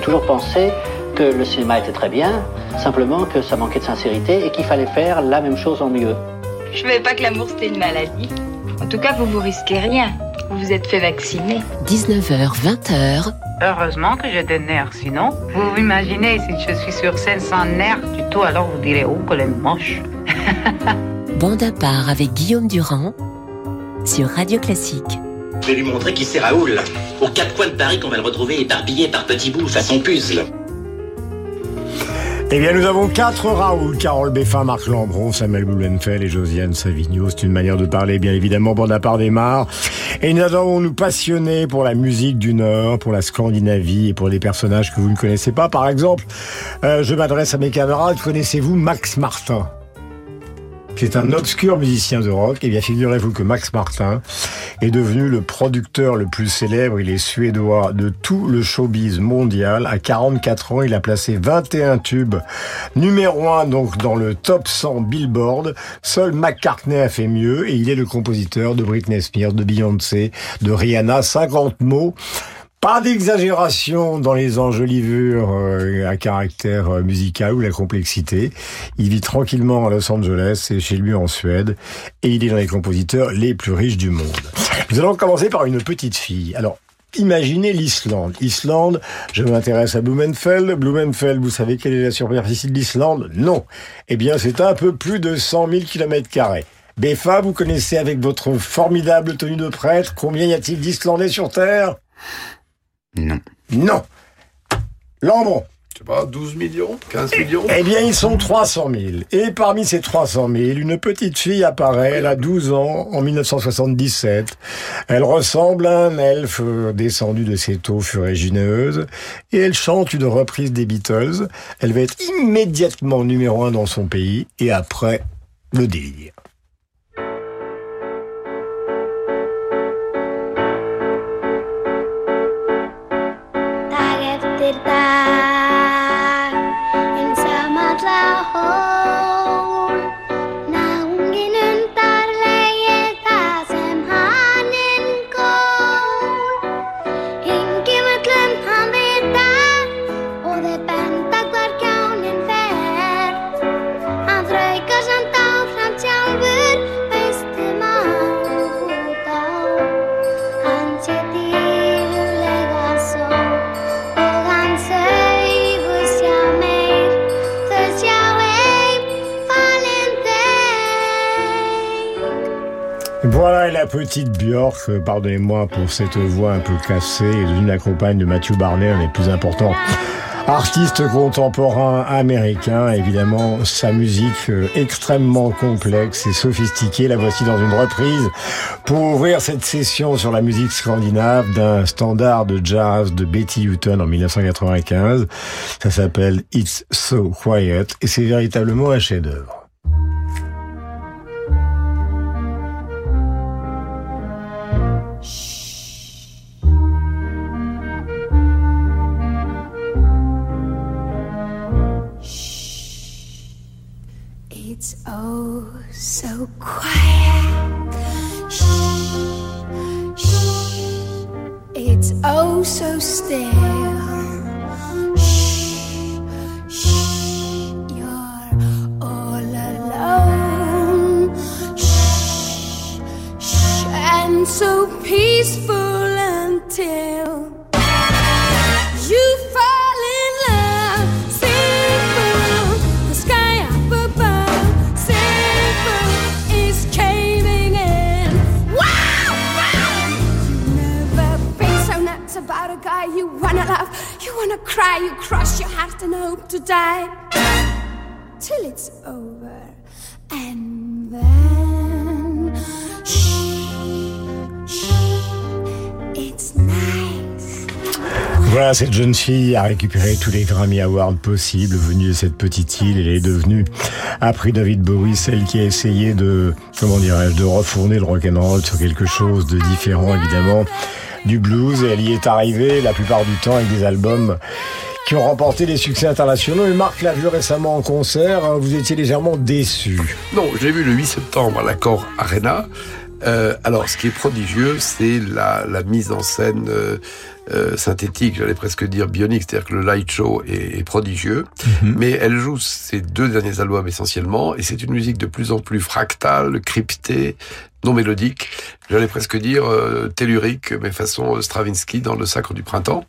toujours pensé que le cinéma était très bien, simplement que ça manquait de sincérité et qu'il fallait faire la même chose en mieux. Je savais pas que l'amour c'était une maladie. En tout cas, vous vous risquez rien. Vous vous êtes fait vacciner. 19h, 20h. Heureusement que j'ai des nerfs, sinon, vous imaginez si je suis sur scène sans nerfs du tout, alors vous direz, oh, qu'elle est moche. Bande à part avec Guillaume Durand sur Radio Classique. Vais lui montrer qui c'est Raoul. Aux quatre coins de Paris qu'on va le retrouver éparpillé par petits bouts façon puzzle. Eh bien, nous avons quatre Raoul, Carole Beffin, Marc Lambron, Samuel Blumenfeld et Josiane Savigno. C'est une manière de parler, bien évidemment, Bonaparte démarre. Et nous avons nous passionner pour la musique du Nord, pour la Scandinavie et pour des personnages que vous ne connaissez pas. Par exemple, euh, je m'adresse à mes camarades, connaissez-vous Max Martin? C'est un obscur musicien de rock. Et bien, figurez-vous que Max Martin est devenu le producteur le plus célèbre, il est suédois, de tout le showbiz mondial. À 44 ans, il a placé 21 tubes numéro 1 donc dans le top 100 Billboard. Seul McCartney a fait mieux et il est le compositeur de Britney Spears, de Beyoncé, de Rihanna. 50 mots. Pas d'exagération dans les enjolivures euh, à caractère euh, musical ou la complexité. Il vit tranquillement à Los Angeles et chez lui en Suède et il est dans les compositeurs les plus riches du monde. Nous allons commencer par une petite fille. Alors, Imaginez l'Islande. Islande, je m'intéresse à Blumenfeld. Blumenfeld, vous savez quelle est la superficie de l'Islande? Non. Eh bien, c'est un peu plus de 100 000 kilomètres carrés. Befa, vous connaissez avec votre formidable tenue de prêtre combien y a-t-il d'Islandais sur Terre? Non. Non. Lambron. Je sais pas, 12 millions 15 millions Eh bien, ils sont 300 000. Et parmi ces 300 000, une petite fille apparaît, elle a 12 ans, en 1977. Elle ressemble à un elfe descendu de ses taux furégineuses, et elle chante une reprise des Beatles. Elle va être immédiatement numéro un dans son pays, et après, le délire. Petite Björk, euh, pardonnez-moi pour cette voix un peu cassée, une la compagne de Matthew Barney, un des plus importants artistes contemporains américains. Évidemment, sa musique euh, extrêmement complexe et sophistiquée. La voici dans une reprise pour ouvrir cette session sur la musique scandinave d'un standard de jazz de Betty Hutton en 1995. Ça s'appelle It's So Quiet et c'est véritablement un chef-d'œuvre. Cette jeune fille a récupéré tous les Grammy Awards possibles venus de cette petite île. Elle est devenue, après David Bowie, celle qui a essayé de, comment dirais-je, de refourner le rock'n'roll sur quelque chose de différent, évidemment, du blues. Et elle y est arrivée la plupart du temps avec des albums qui ont remporté des succès internationaux. Et Marc l'a vu récemment en concert. Vous étiez légèrement déçu. Non, j'ai vu le 8 septembre à l'accord Arena. Euh, alors, ce qui est prodigieux, c'est la, la mise en scène euh, euh, synthétique, j'allais presque dire bionique, c'est-à-dire que le light show est, est prodigieux, Mhm. mais elle joue ses deux derniers albums essentiellement, et c'est une musique de plus en plus fractale, cryptée, non mélodique, j'allais presque dire euh, tellurique, mais façon Stravinsky dans Le Sacre du Printemps.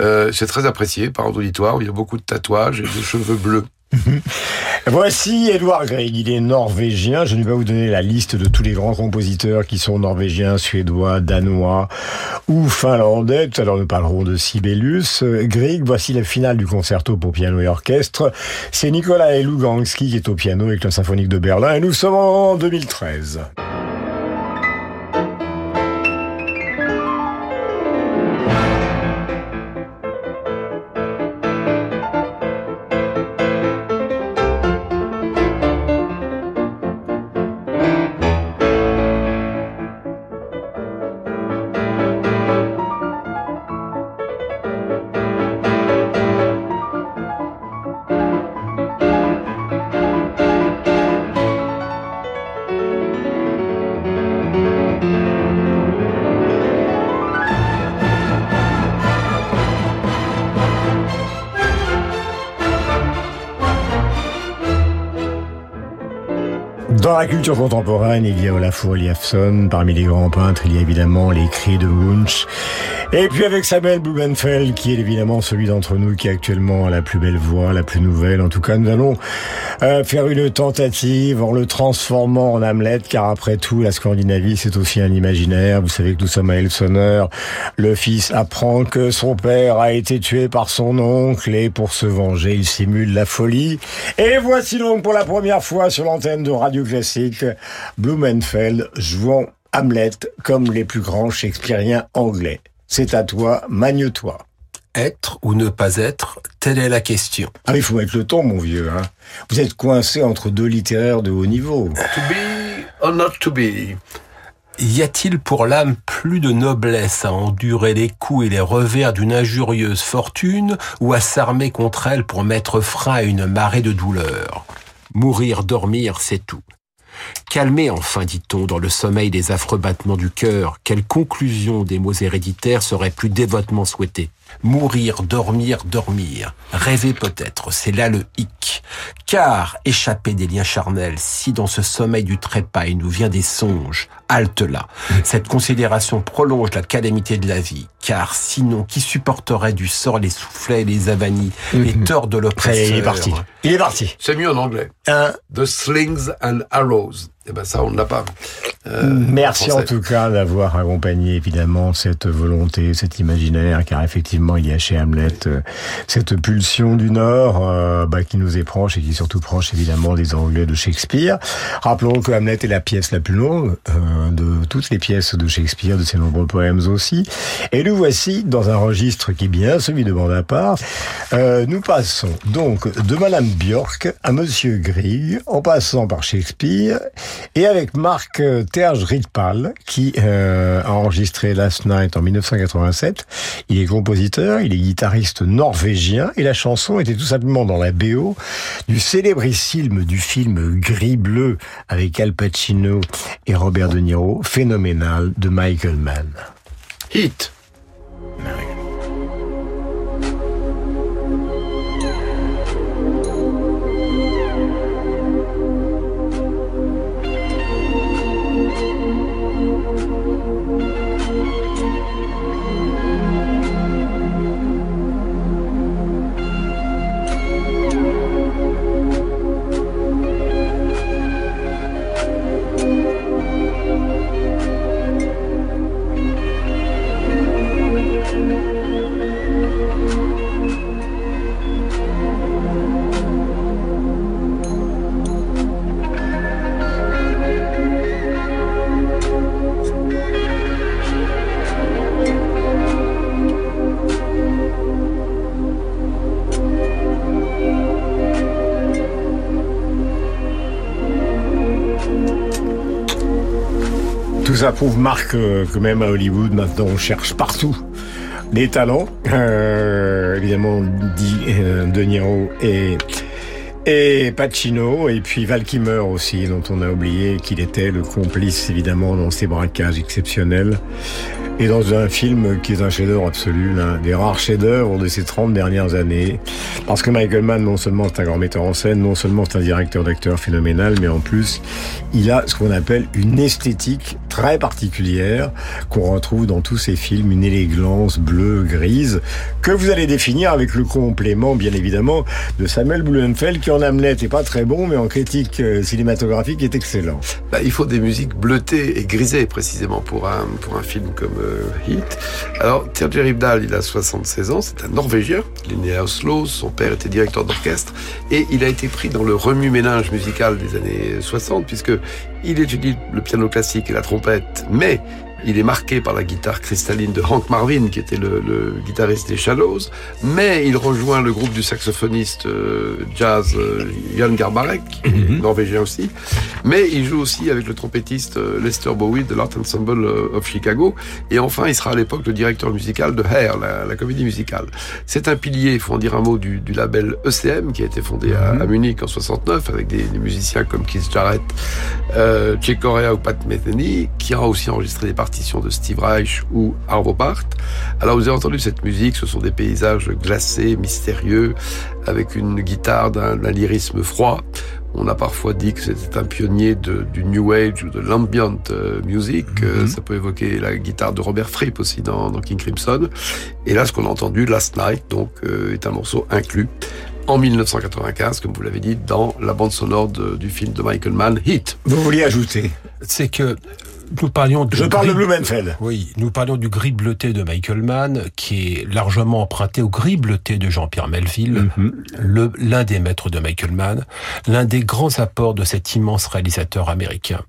Euh, c'est très apprécié par un auditoire, où il y a beaucoup de tatouages et de cheveux bleus. Voici Edouard Grieg, il est norvégien. Je ne vais pas vous donner la liste de tous les grands compositeurs qui sont norvégiens, suédois, danois ou finlandais. Tout à l'heure, nous parlerons de Sibelius. Grieg, voici la finale du concerto pour piano et orchestre. C'est Nicolas Luganski qui est au piano avec le symphonique de Berlin et nous sommes en 2013. Culture contemporaine, il y a Olafur Eliasson. Parmi les grands peintres, il y a évidemment les cris de Munch. Et puis avec Samuel Blumenfeld, qui est évidemment celui d'entre nous qui a actuellement la plus belle voix, la plus nouvelle. En tout cas, nous allons euh, faire une tentative en le transformant en Hamlet, car après tout, la Scandinavie, c'est aussi un imaginaire. Vous savez que nous sommes à Elseneur. Le fils apprend que son père a été tué par son oncle et pour se venger, il simule la folie. Et voici donc pour la première fois sur l'antenne de Radio Classique, Blumenfeld jouant Hamlet comme les plus grands shakespeariens anglais. C'est à toi, magne-toi. Être ou ne pas être, telle est la question. Ah, il faut mettre le ton, mon vieux. Hein. Vous êtes coincé entre deux littéraires de haut niveau. To be or not to be Y a-t-il pour l'âme plus de noblesse à endurer les coups et les revers d'une injurieuse fortune ou à s'armer contre elle pour mettre frein à une marée de douleur? Mourir, dormir, c'est tout. Calmer enfin, dit-on, dans le sommeil des affreux battements du cœur, quelle conclusion des mots héréditaires serait plus dévotement souhaitée? Mourir, dormir, dormir. Rêver peut-être, c'est là le hic. Car, échapper des liens charnels, si dans ce sommeil du trépas il nous vient des songes, halte là. Cette considération prolonge la calamité de la vie. Car sinon, qui supporterait du sort les soufflets et les avanies, les torts de Après, il est l'oppresseur parti. Il est parti. C'est mieux en anglais. Un, The slings and arrows. Eh ben ça, on ne l'a pas. Euh, Merci en tout cas d'avoir accompagné évidemment cette volonté, cet imaginaire, car effectivement il y a chez Hamlet euh, cette pulsion du Nord euh, bah, qui nous est proche et qui est surtout proche évidemment des Anglais de Shakespeare. Rappelons que Hamlet est la pièce la plus longue euh, de toutes les pièces de Shakespeare, de ses nombreux poèmes aussi. Et nous voici dans un registre qui est bien celui de Bonaparte. Euh, nous passons donc de Madame Björk à Monsieur Grieg, en passant par Shakespeare, et avec Marc euh, Terge Ritpal, qui euh, a enregistré Last Night en 1987. Il est compositeur, il est guitariste norvégien, et la chanson était tout simplement dans la BO du célébrissime du film Gris-Bleu avec Al Pacino et Robert De Niro, phénoménal de Michael Mann. Heat. Ça prouve, Marc, euh, que même à Hollywood, maintenant, on cherche partout des talents. Euh, évidemment, dit euh, De Niro et et Pacino, et puis Val Kilmer aussi, dont on a oublié qu'il était le complice évidemment dans ces braquages exceptionnels. Et dans un film qui est un chef-d'œuvre absolu, l'un des rares chefs-d'œuvre de ces 30 dernières années. Parce que Michael Mann, non seulement c'est un grand metteur en scène, non seulement c'est un directeur d'acteurs phénoménal, mais en plus, il a ce qu'on appelle une esthétique très particulière qu'on retrouve dans tous ses films, une élégance bleue, grise, que vous allez définir avec le complément, bien évidemment, de Samuel Blumenfeld, qui en Hamlet est pas très bon, mais en critique euh, cinématographique est excellent. Bah, il faut des musiques bleutées et grisées, précisément, pour un, pour un film comme euh, Heat. Alors, Terje Ribdal, il a 76 ans, c'est un Norvégien, il est né à Oslo, son père était directeur d'orchestre, et il a été pris dans le remue-ménage musical des années 60, puisque il étudie le piano classique et la trompette, mais il est marqué par la guitare cristalline de Hank Marvin, qui était le, le guitariste des Shallows, mais il rejoint le groupe du saxophoniste euh, jazz euh, Jan Garbarek, Mhm. norvégien aussi, mais il joue aussi avec le trompettiste euh, Lester Bowie de l'Art Ensemble of Chicago, et enfin il sera à l'époque le directeur musical de Hair, la, la comédie musicale. C'est un pilier, il faut en dire un mot, du, du label ECM, qui a été fondé à, à Munich en 69, avec des, des musiciens comme Keith Jarrett, euh, Chick Corea ou Pat Metheny, qui a aussi enregistré des partitions de Steve Reich ou Arvo Part. Alors vous avez entendu cette musique, ce sont des paysages glacés, mystérieux, avec une guitare d'un lyrisme froid. On a parfois dit que c'était un pionnier de, du New Age ou de l'ambient euh, music. Euh, ça peut évoquer la guitare de Robert Fripp aussi dans, dans King Crimson. Et là, ce qu'on a entendu, Last Night, donc, euh, est un morceau inclus en 1995, comme vous l'avez dit, dans la bande sonore de- du film de Michael Mann, Hit. Vous vouliez ajouter? C'est que nous parlions de Je parle de Blumenfeld. Oui, nous parlions du gris bleuté de Michael Mann, qui est largement emprunté au gris bleuté de Jean-Pierre Melville, le- l'un des maîtres de Michael Mann, l'un des grands apports de cet immense réalisateur américain.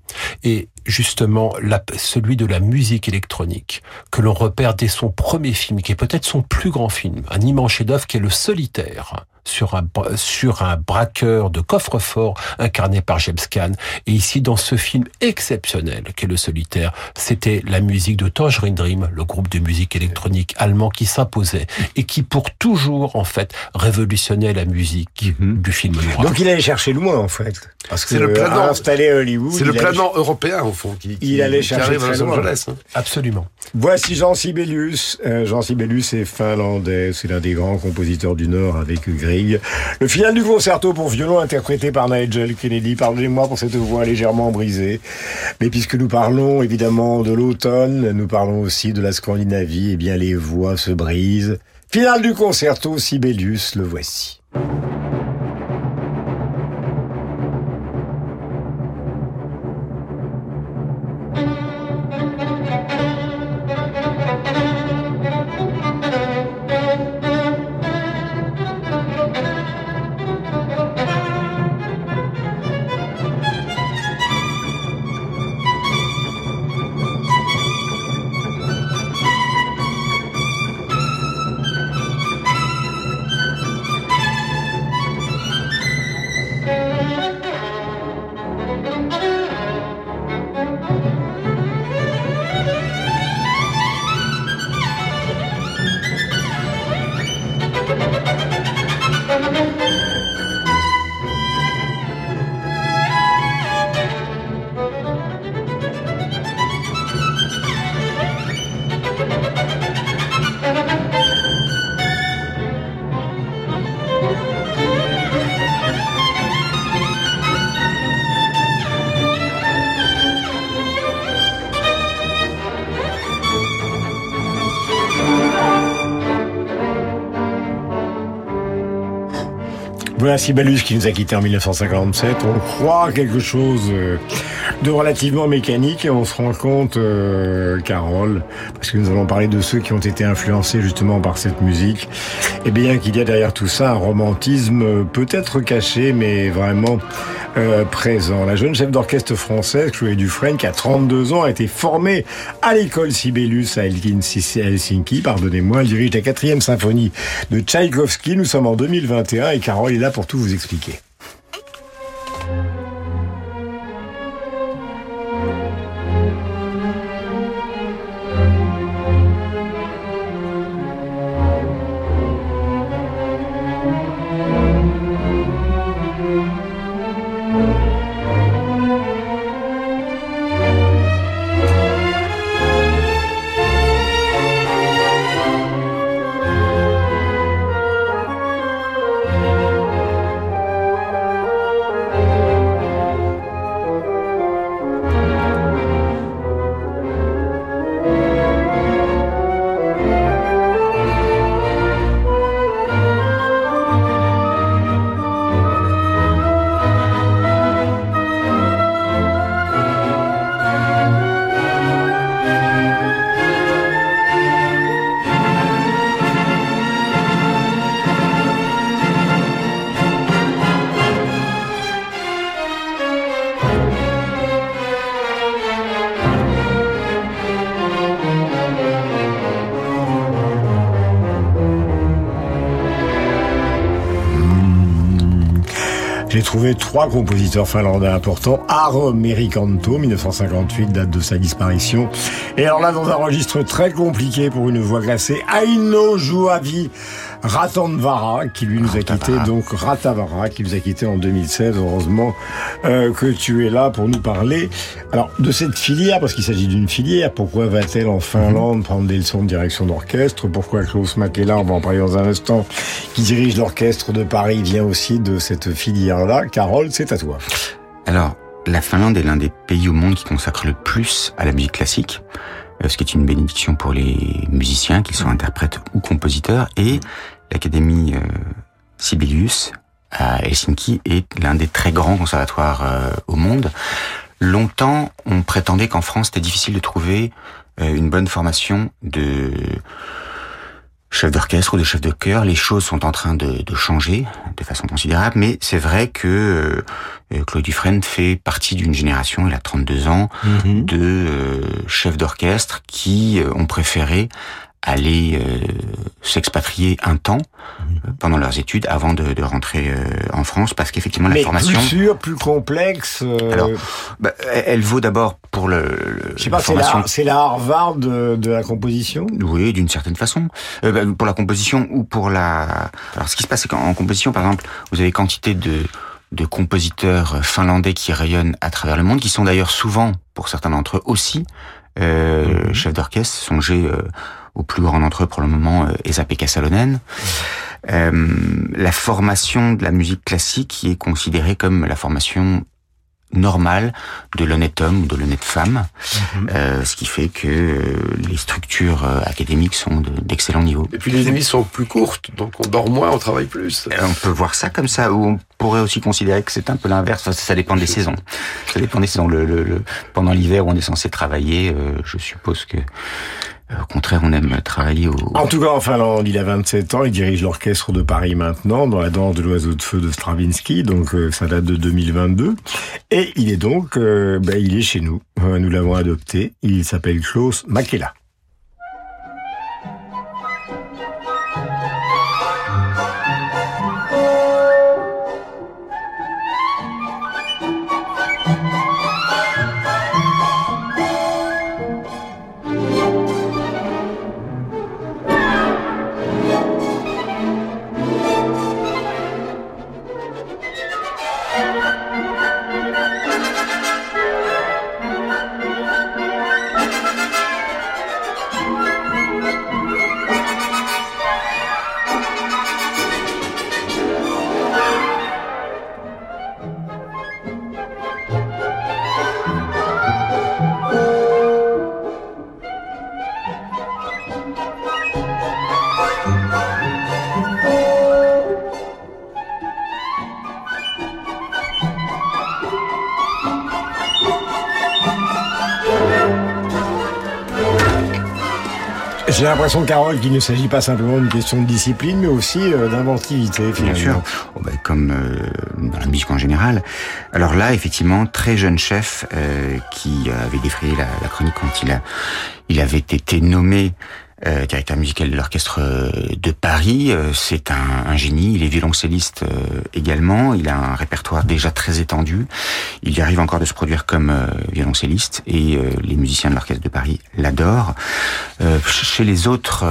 Et justement, la- celui de la musique électronique, que l'on repère dès son premier film, qui est peut-être son plus grand film, un immense chef-d'œuvre qui est Le Solitaire sur un, sur un braqueur de coffre-fort incarné par James Caan. Et ici, dans ce film exceptionnel qu'est Le Solitaire, c'était la musique de Tangerine Dream, le groupe de musique électronique allemand qui s'imposait et qui pour toujours, en fait, révolutionnait la musique du film noir. Donc il allait chercher loin en fait. Parce que C'est le planant. à installé à Hollywood. C'est le allait- planant européen, au fond, qui, qui- Il allait qui chercher arrive à très Los loin. Angeles. hein. Absolument. Voici Jean Sibelius. Euh, Jean Sibelius est finlandais, c'est l'un des grands compositeurs du Nord avec Le final du concerto pour violon interprété par Nigel Kennedy. Pardonnez-moi pour cette voix légèrement brisée. Mais puisque nous parlons évidemment de l'automne, nous parlons aussi de la Scandinavie, eh bien les voix se brisent. Final du concerto, Sibelius, le voici. Voilà Sibelius qui nous a quittés en 1957. On croit quelque chose euh, de relativement mécanique et on se rend compte, euh, Carole, parce que nous allons parler de ceux qui ont été influencés justement par cette musique, et bien qu'il y a derrière tout ça un romantisme euh, peut-être caché, mais vraiment euh, présent. La jeune chef d'orchestre française, Chloé Dufresne, qui a 32 ans, a été formée à l'école Sibelius à Helsinki, pardonnez-moi. Elle dirige la quatrième symphonie de Tchaïkovski. Nous sommes en 2021 et Carole est là pour tout vous expliquer. Trouvé trois compositeurs finlandais importants. Aro Merikanto, 1958, date de sa disparition. Et alors là, dans un registre très compliqué pour une voix glacée, Aino Juavi Ratandvara, qui lui nous a quitté, donc Ratavara, qui nous a quitté en 2016. Heureusement euh, que tu es là pour nous parler. Alors, de cette filière, parce qu'il s'agit d'une filière, pourquoi va-t-elle en Finlande prendre des leçons de direction d'orchestre? Pourquoi Klaus Makela, on va en parler dans un instant, qui dirige l'orchestre de Paris, vient aussi de cette filière-là. Carole, c'est à toi. Alors, la Finlande est l'un des pays au monde qui consacre le plus à la musique classique, euh, ce qui est une bénédiction pour les musiciens, qu'ils soient interprètes ou compositeurs, et l'Académie euh, Sibelius à Helsinki est l'un des très grands conservatoires euh, au monde. Longtemps, on prétendait qu'en France, c'était difficile de trouver euh, une bonne formation de chef d'orchestre ou de chef de chœur. Les choses sont en train de, de changer de façon considérable, mais c'est vrai que euh, Claude Dufresne fait partie d'une génération, il a 32 ans, Mhm. de euh, chefs d'orchestre qui euh, ont préféré aller euh, s'expatrier un temps euh, pendant leurs études avant de, de rentrer euh, en France parce qu'effectivement la Mais formation plus sûr, plus complexe. euh, Alors, bah, elle vaut d'abord pour le, le- je sais pas, c'est formation la, c'est la Harvard de, de la composition? Oui, d'une certaine façon. Euh, bah, pour la composition ou pour la... Alors, ce qui se passe, c'est qu'en composition, par exemple, vous avez quantité de, de compositeurs finlandais qui rayonnent à travers le monde, qui sont d'ailleurs souvent, pour certains d'entre eux aussi, euh, chefs d'orchestre. Songez euh, au plus grand d'entre eux, pour le moment, euh, Esa-Pekka Salonen. Euh, la formation de la musique classique qui est considérée comme la formation normale de l'honnête homme ou de l'honnête femme, euh, ce qui fait que euh, les structures euh, académiques sont de- d'excellent niveau. Et puis les nuits sont plus courtes, donc on dort moins, on travaille plus. On peut voir ça comme ça, ou on pourrait aussi considérer que c'est un peu l'inverse. Enfin, ça dépend des saisons. Ça dépend des saisons. Le, le- le- pendant l'hiver où on est censé travailler, euh, je suppose que, au contraire, on aime travailler au. En tout cas, en Finlande, il a 27 ans, il dirige l'orchestre de Paris maintenant, dans la danse de l'oiseau de feu de Stravinsky, donc euh, ça date de 2022. Et il est donc, euh, ben, il est chez nous, Euh, nous l'avons adopté, il s'appelle Klaus Makela. J'ai l'impression, Carole, qu'il ne s'agit pas simplement d'une question de discipline, mais aussi euh, d'inventivité, Bien finalement. sûr, Oh, ben, comme euh, dans la musique en général. Alors là, effectivement, très jeune chef euh, qui avait défrayé la, la chronique quand il a, il avait été nommé euh, directeur musical de l'orchestre euh, de Paris. Euh, C'est un, un génie. Il est violoncelliste euh, également. Il a un répertoire déjà très étendu. Il y arrive encore de se produire comme euh, violoncelliste et les musiciens de l'orchestre de Paris l'adorent. Chez les autres.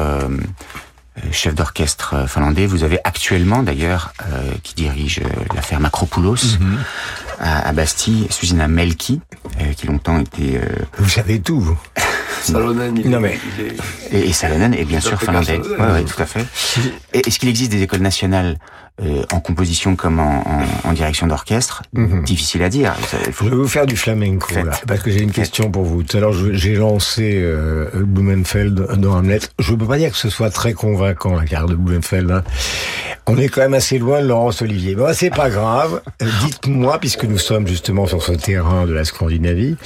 chef d'orchestre finlandais. Vous avez actuellement d'ailleurs euh, qui dirige l'affaire Macropoulos à, à Bastille, Susina Melki, euh, qui longtemps était euh, Vous savez tout, vous. Salonen, il, Non, mais- il est... et, et Salonen est bien sûr finlandais. Ouais, tout à fait. Et Est-ce qu'il existe des écoles nationales euh, en composition comme en, en, en direction d'orchestre Mhm. Difficile à dire. Il faut- Je vais vous faire du flamenco, là, parce que j'ai une question pour vous. Tout à l'heure, j'ai lancé euh, Blumenfeld dans Hamlet. Je ne peux pas dire que ce soit très convaincant, la carte de Blumenfeld. hein. On est quand même assez loin de Laurence Olivier. Bon, c'est pas grave. Euh, Dites-moi, puisque nous sommes justement sur ce terrain de la Scandinavie,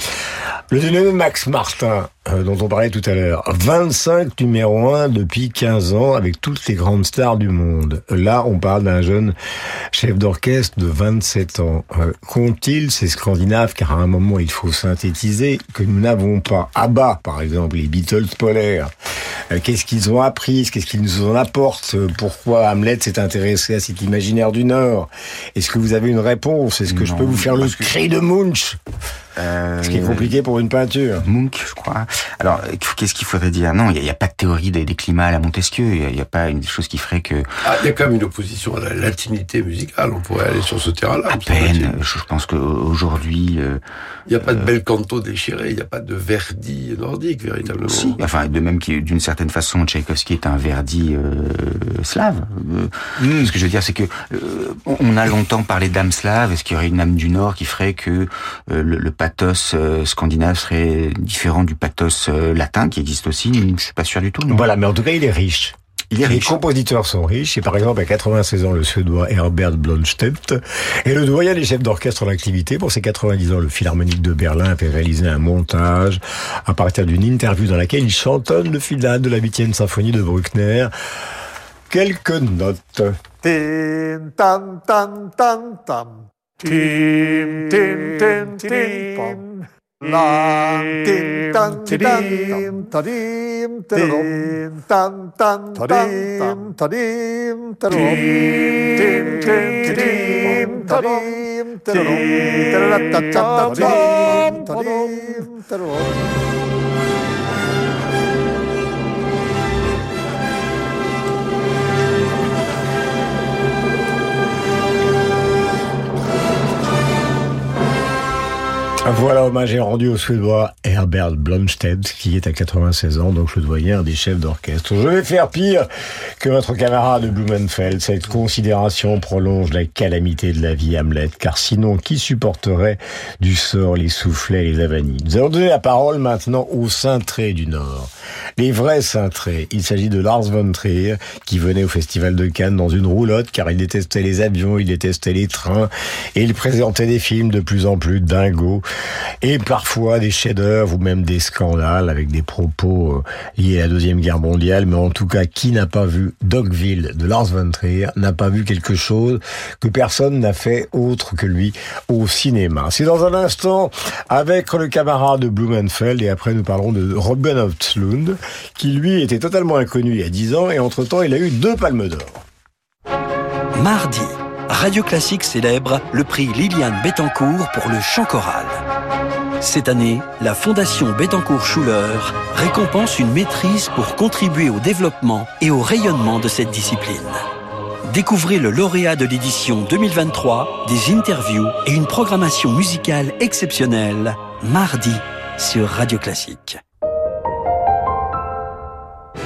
le dénommé Max Martin, euh, dont on parlait tout à l'heure, 25 numéro 1 depuis 15 ans avec toutes les grandes stars du monde. Là, on parle d'un jeune chef d'orchestre de 27 ans. Euh, Qu'ont-ils ces Scandinaves? Car à un moment, il faut synthétiser que nous n'avons pas. ABBA, par exemple, les Beatles polaires, Euh, qu'est-ce qu'ils ont appris? Qu'est-ce qu'ils nous en apportent? Pourquoi Hamlet s'est intéressé à cet imaginaire du Nord? Est-ce que vous avez une réponse? Est-ce que je peux vous faire le cri de Munch? Euh, Ce qui est compliqué pour une peinture. Munch, je crois. Alors, qu'est-ce qu'il faudrait dire? Non, il n'y a, pas de théorie des, des climats à la Montesquieu. Il n'y a, pas une chose qui ferait que... Ah, il y a quand même une opposition à la latinité musicale. On pourrait aller sur ce terrain-là. À peine. Je pense qu'aujourd'hui... Euh, il n'y a pas de bel canto déchiré. Il n'y a pas de Verdi nordique, véritablement. Si. Enfin, de même qu'il d'une certaine façon, Tchaïkovski est un Verdi euh, slave. Euh, Ce que je veux dire, c'est que euh, on a longtemps parlé d'âme slave. Est-ce qu'il y aurait une âme du Nord qui ferait que le, le, pathos scandinave serait différent du pathos latin qui existe aussi Je suis pas sûr du tout. Non voilà, mais en tout cas, il est riche. Il est riche. Les compositeurs sont riches. Et par exemple, à 96 ans, le Suédois Herbert Blomstedt est le doyen des chefs d'orchestre en activité. Pour ses 90 ans, le Philharmonique de Berlin a fait réaliser un montage à partir d'une interview dans laquelle il chantonne le finale de la 8e symphonie de Bruckner. Quelques notes. Tin, tan, tan, tan. Tim, tim, tim, tim, La tin tan tadim tadim tadim tan tan tadim tadim tadim tim tim tadim tadim tadim tadim tadim Voilà, hommage est rendu au Suédois Herbert Blomstedt, qui est à 96 ans, donc le doyen des chefs d'orchestre. Je vais faire pire que votre camarade Blumenfeld. Cette considération prolonge la calamité de la vie Hamlet, car sinon, qui supporterait du sort les soufflets et les avanies? Nous allons donner la parole maintenant aux cintrés du Nord. Les vrais cintrés. Il s'agit de Lars von Trier, qui venait au Festival de Cannes dans une roulotte, car il détestait les avions, il détestait les trains, et il présentait des films de plus en plus dingos et parfois des chefs-d'œuvre ou même des scandales avec des propos euh, liés à la deuxième guerre mondiale. Mais en tout cas, qui n'a pas vu Dogville de Lars von Trier n'a pas vu quelque chose que personne n'a fait autre que lui au cinéma. C'est dans un instant avec le camarade de Blumenfeld et après nous parlerons de Robin Lund qui lui était totalement inconnu il y a dix ans et entre-temps il a eu deux palmes d'or. Mardi, Radio Classique célèbre le prix Liliane Bettencourt pour le chant choral. Cette année, la Fondation Bettencourt-Schuller récompense une maîtrise pour contribuer au développement et au rayonnement de cette discipline. Découvrez le lauréat de l'édition 2023, des interviews et une programmation musicale exceptionnelle, mardi sur Radio Classique.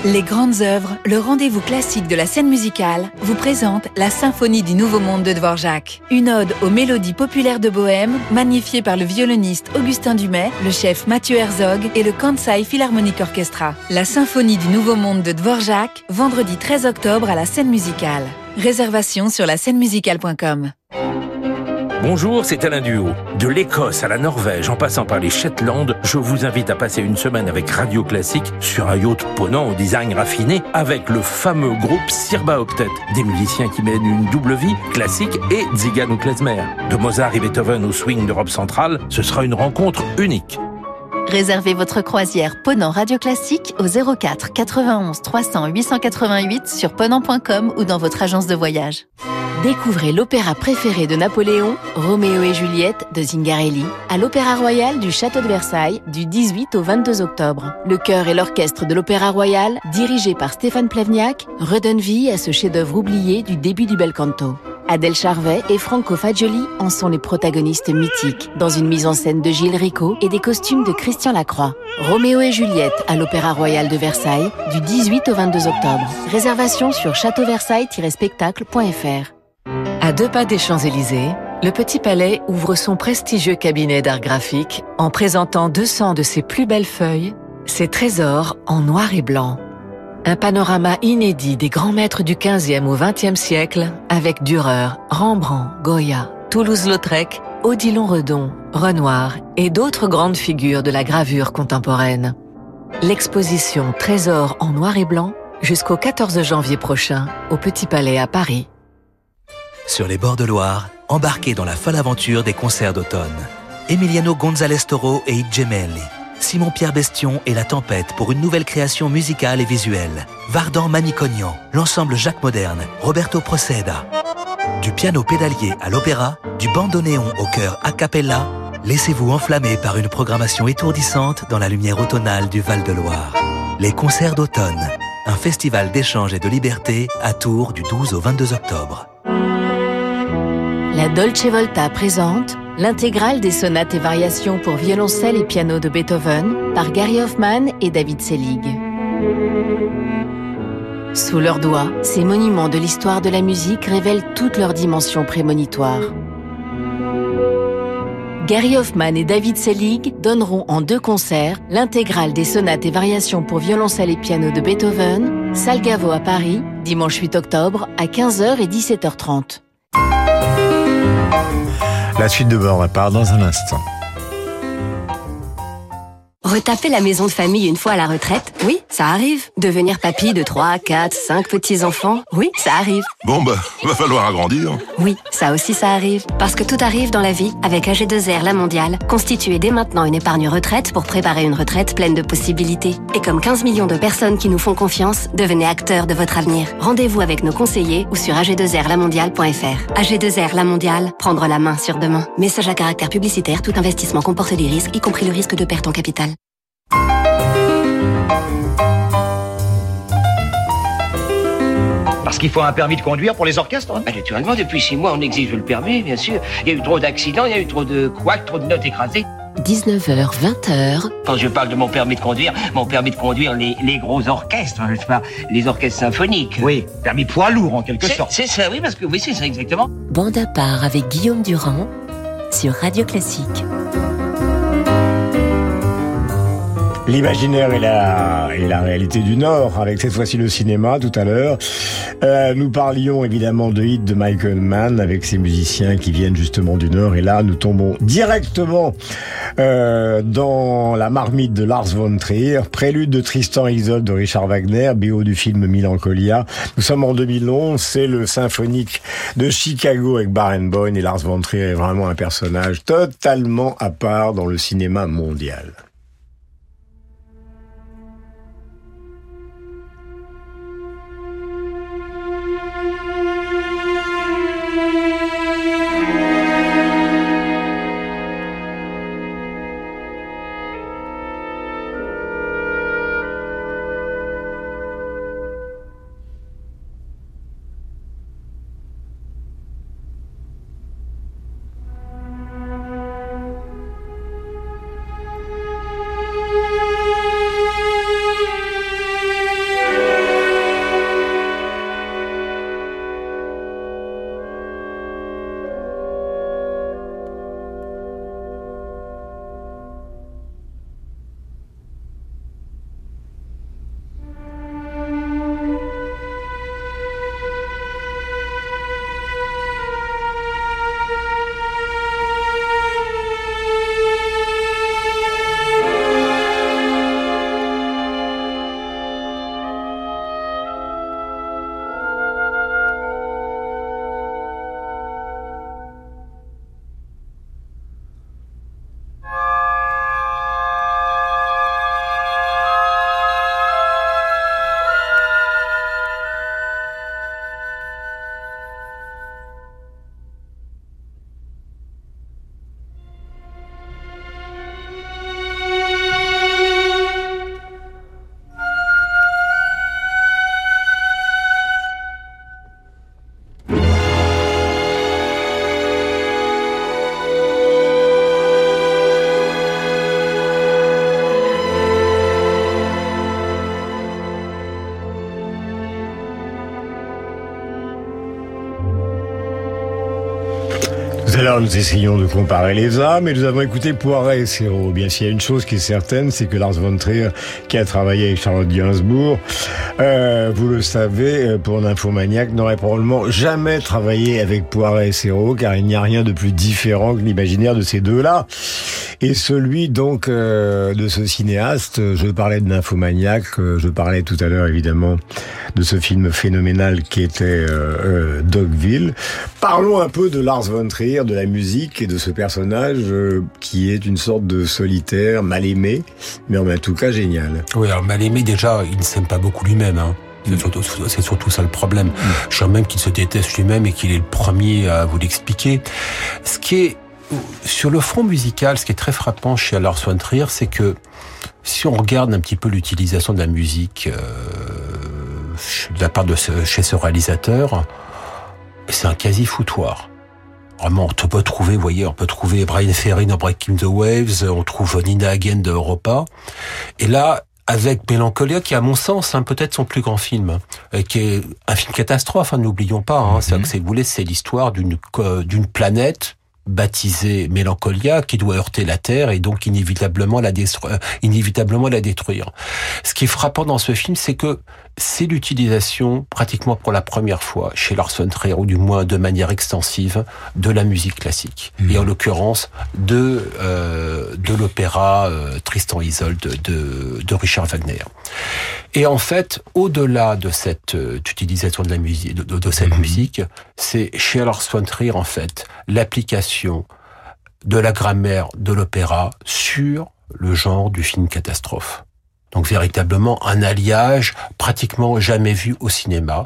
Les grandes œuvres, le rendez-vous classique de la scène musicale, vous présente la Symphonie du Nouveau Monde de Dvorak. Une ode aux mélodies populaires de Bohème, magnifiée par le violoniste Augustin Dumay, le chef Mathieu Herzog et le Kansai Philharmonic Orchestra. La Symphonie du Nouveau Monde de Dvorak, vendredi 13 octobre à la scène musicale. Réservation sur la scènemusicale.com. Bonjour, c'est Alain Duo. De l'Écosse à la Norvège, en passant par les Shetland, je vous invite à passer une semaine avec Radio Classique sur un yacht ponant au design raffiné avec le fameux groupe Sirba Octet. Des musiciens qui mènent une double vie, classique et Zigan ou Klezmer. De Mozart et Beethoven au swing d'Europe centrale, ce sera une rencontre unique. Réservez votre croisière Ponant Radio Classique au 04 91 300 888 sur ponant.com ou dans votre agence de voyage. Découvrez l'opéra préféré de Napoléon, Roméo et Juliette de Zingarelli, à l'Opéra Royal du Château de Versailles du 18 au 22 octobre. Le chœur et l'orchestre de l'Opéra Royal, dirigé par Stéphane Plevniak, redonnent vie à ce chef-d'œuvre oublié du début du bel canto. Adèle Charvet et Franco Fagioli en sont les protagonistes mythiques, dans une mise en scène de Gilles Rico et des costumes de Christian Lacroix. Roméo et Juliette à l'Opéra Royal de Versailles du 18 au 22 octobre. Réservation sur châteauversailles-spectacle.fr. Deux pas des Champs-Élysées, le Petit Palais ouvre son prestigieux cabinet d'art graphique en présentant 200 de ses plus belles feuilles, ses trésors en noir et blanc. Un panorama inédit des grands maîtres du 15e au 20e siècle avec Dürer, Rembrandt, Goya, Toulouse-Lautrec, Odilon Redon, Renoir et d'autres grandes figures de la gravure contemporaine. L'exposition Trésors en noir et blanc jusqu'au 14 janvier prochain au Petit Palais à Paris. Sur les bords de Loire, embarquez dans la folle aventure des concerts d'automne. Emiliano González Toro et Gemelli, Simon-Pierre Bestion et La Tempête pour une nouvelle création musicale et visuelle. Vardan Manicognan, l'ensemble Jacques Moderne, Roberto Proceda. Du piano pédalier à l'opéra, du bandoneon au cœur a cappella, laissez-vous enflammer par une programmation étourdissante dans la lumière automnale du Val-de-Loire. Les concerts d'automne, un festival d'échange et de liberté à Tours du 12 au 22 octobre. La Dolce Volta présente l'intégrale des sonates et variations pour violoncelle et piano de Beethoven par Gary Hoffman et David Selig. Sous leurs doigts, ces monuments de l'histoire de la musique révèlent toutes leurs dimensions prémonitoires. Gary Hoffman et David Selig donneront en deux concerts l'intégrale des sonates et variations pour violoncelle et piano de Beethoven, Salgavo à Paris, dimanche 8 octobre à 15h et 17h30. La suite de bord part dans un instant. Retaper la maison de famille une fois à la retraite, oui, ça arrive. Devenir papy de 3, 4, 5 petits-enfants, oui, ça arrive. Bon bah, va falloir agrandir. Oui, ça aussi ça arrive. Parce que tout arrive dans la vie avec AG2R La Mondiale. Constituez dès maintenant une épargne retraite pour préparer une retraite pleine de possibilités. Et comme 15 millions de personnes qui nous font confiance, devenez acteurs de votre avenir. Rendez-vous avec nos conseillers ou sur ag2rlamondiale.fr. AG2R La Mondiale, prendre la main sur demain. Message à caractère publicitaire, tout investissement comporte des risques, y compris le risque de perte en capital. Parce qu'il faut un permis de conduire pour les orchestres hein? Bah, Naturellement, depuis six mois, on exige le permis, bien sûr. Il y a eu trop d'accidents, il y a eu trop de couacs, trop de notes écrasées. 19h, 20h. Quand je parle de mon permis de conduire, mon permis de conduire les, les gros orchestres, hein, n'est-ce pas Les orchestres symphoniques. Oui, permis poids lourd en quelque sorte. C'est ça, oui, parce que oui, c'est ça exactement. Bande à part avec Guillaume Durand sur Radio Classique. L'imaginaire et la, la réalité du Nord, avec cette fois-ci le cinéma tout à l'heure. Euh, nous parlions évidemment de hit de Michael Mann avec ses musiciens qui viennent justement du Nord. Et là, nous tombons directement euh, dans la marmite de Lars von Trier, prélude de Tristan Isolde de Richard Wagner, BO du film Mélancolia. Nous sommes en 2011, c'est le symphonique de Chicago avec Barenboim et Lars von Trier est vraiment un personnage totalement à part dans le cinéma mondial. Alors nous essayons de comparer les âmes et nous avons écouté Poiret et Serrault. Bien s'il y a une chose qui est certaine, c'est que Lars von Trier, qui a travaillé avec Charlotte Gainsbourg, euh, vous le savez, euh, pour Nymphomaniac, n'aurait probablement jamais travaillé avec Poiret et Serrault, car il n'y a rien de plus différent que l'imaginaire de ces deux-là. Est celui donc euh, de ce cinéaste. Je parlais de Nymphomaniac, euh, je parlais tout à l'heure évidemment de ce film phénoménal qui était euh, euh, Dogville. Parlons un peu de Lars von Trier, de la musique et de ce personnage euh, qui est une sorte de solitaire, mal aimé, mais en tout cas génial. Oui, alors mal aimé déjà, il ne s'aime pas beaucoup lui-même. Hein. C'est surtout, c'est surtout ça le problème. Je crois même qu'il se déteste lui-même et qu'il est le premier à vous l'expliquer. Ce qui est sur le front musical, ce qui est très frappant chez Lars von Trier, c'est que si on regarde un petit peu l'utilisation de la musique euh, de la part de ce, chez ce réalisateur, c'est un quasi foutoir. Vraiment, on peut trouver, vous voyez, on peut trouver Brian Ferry dans Breaking the Waves, on trouve Nina Hagen de Europa. Et là, avec Mélancolia, qui à mon sens, hein, peut-être son plus grand film, euh, qui est un film catastrophe, hein, n'oublions pas. Hein, C'est-à-dire que c'est, vous voulez, c'est l'histoire d'une d'une planète baptisée Mélancolia qui doit heurter la Terre et donc inévitablement la détruire. inévitablement la détruire. Ce qui est frappant dans ce film, c'est que c'est l'utilisation pratiquement pour la première fois chez Lars von Trier, ou du moins de manière extensive, de la musique classique. Et en l'occurrence de euh, de l'opéra euh, Tristan Isolde de, de, Richard Wagner. Et en fait, au-delà de cette euh, utilisation de la musique, de, de- de cette musique, c'est chez Lars von Trier en fait l'application de la grammaire de l'opéra sur le genre du film catastrophe. Donc véritablement un alliage pratiquement jamais vu au cinéma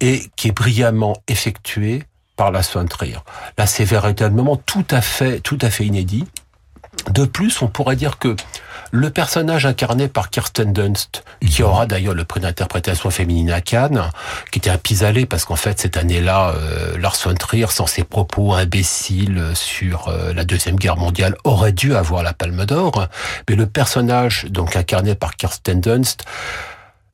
et qui est brillamment effectué par von Trier. Là, c'est véritablement tout à fait, tout à fait inédit. De plus, on pourrait dire que le personnage incarné par Kirsten Dunst, qui aura d'ailleurs le prix d'interprétation féminine à Cannes, qui était un pis-aller parce qu'en fait cette année-là, euh, Lars von Trier, sans ses propos imbéciles sur euh, la deuxième guerre mondiale, aurait dû avoir la Palme d'Or. Mais le personnage donc incarné par Kirsten Dunst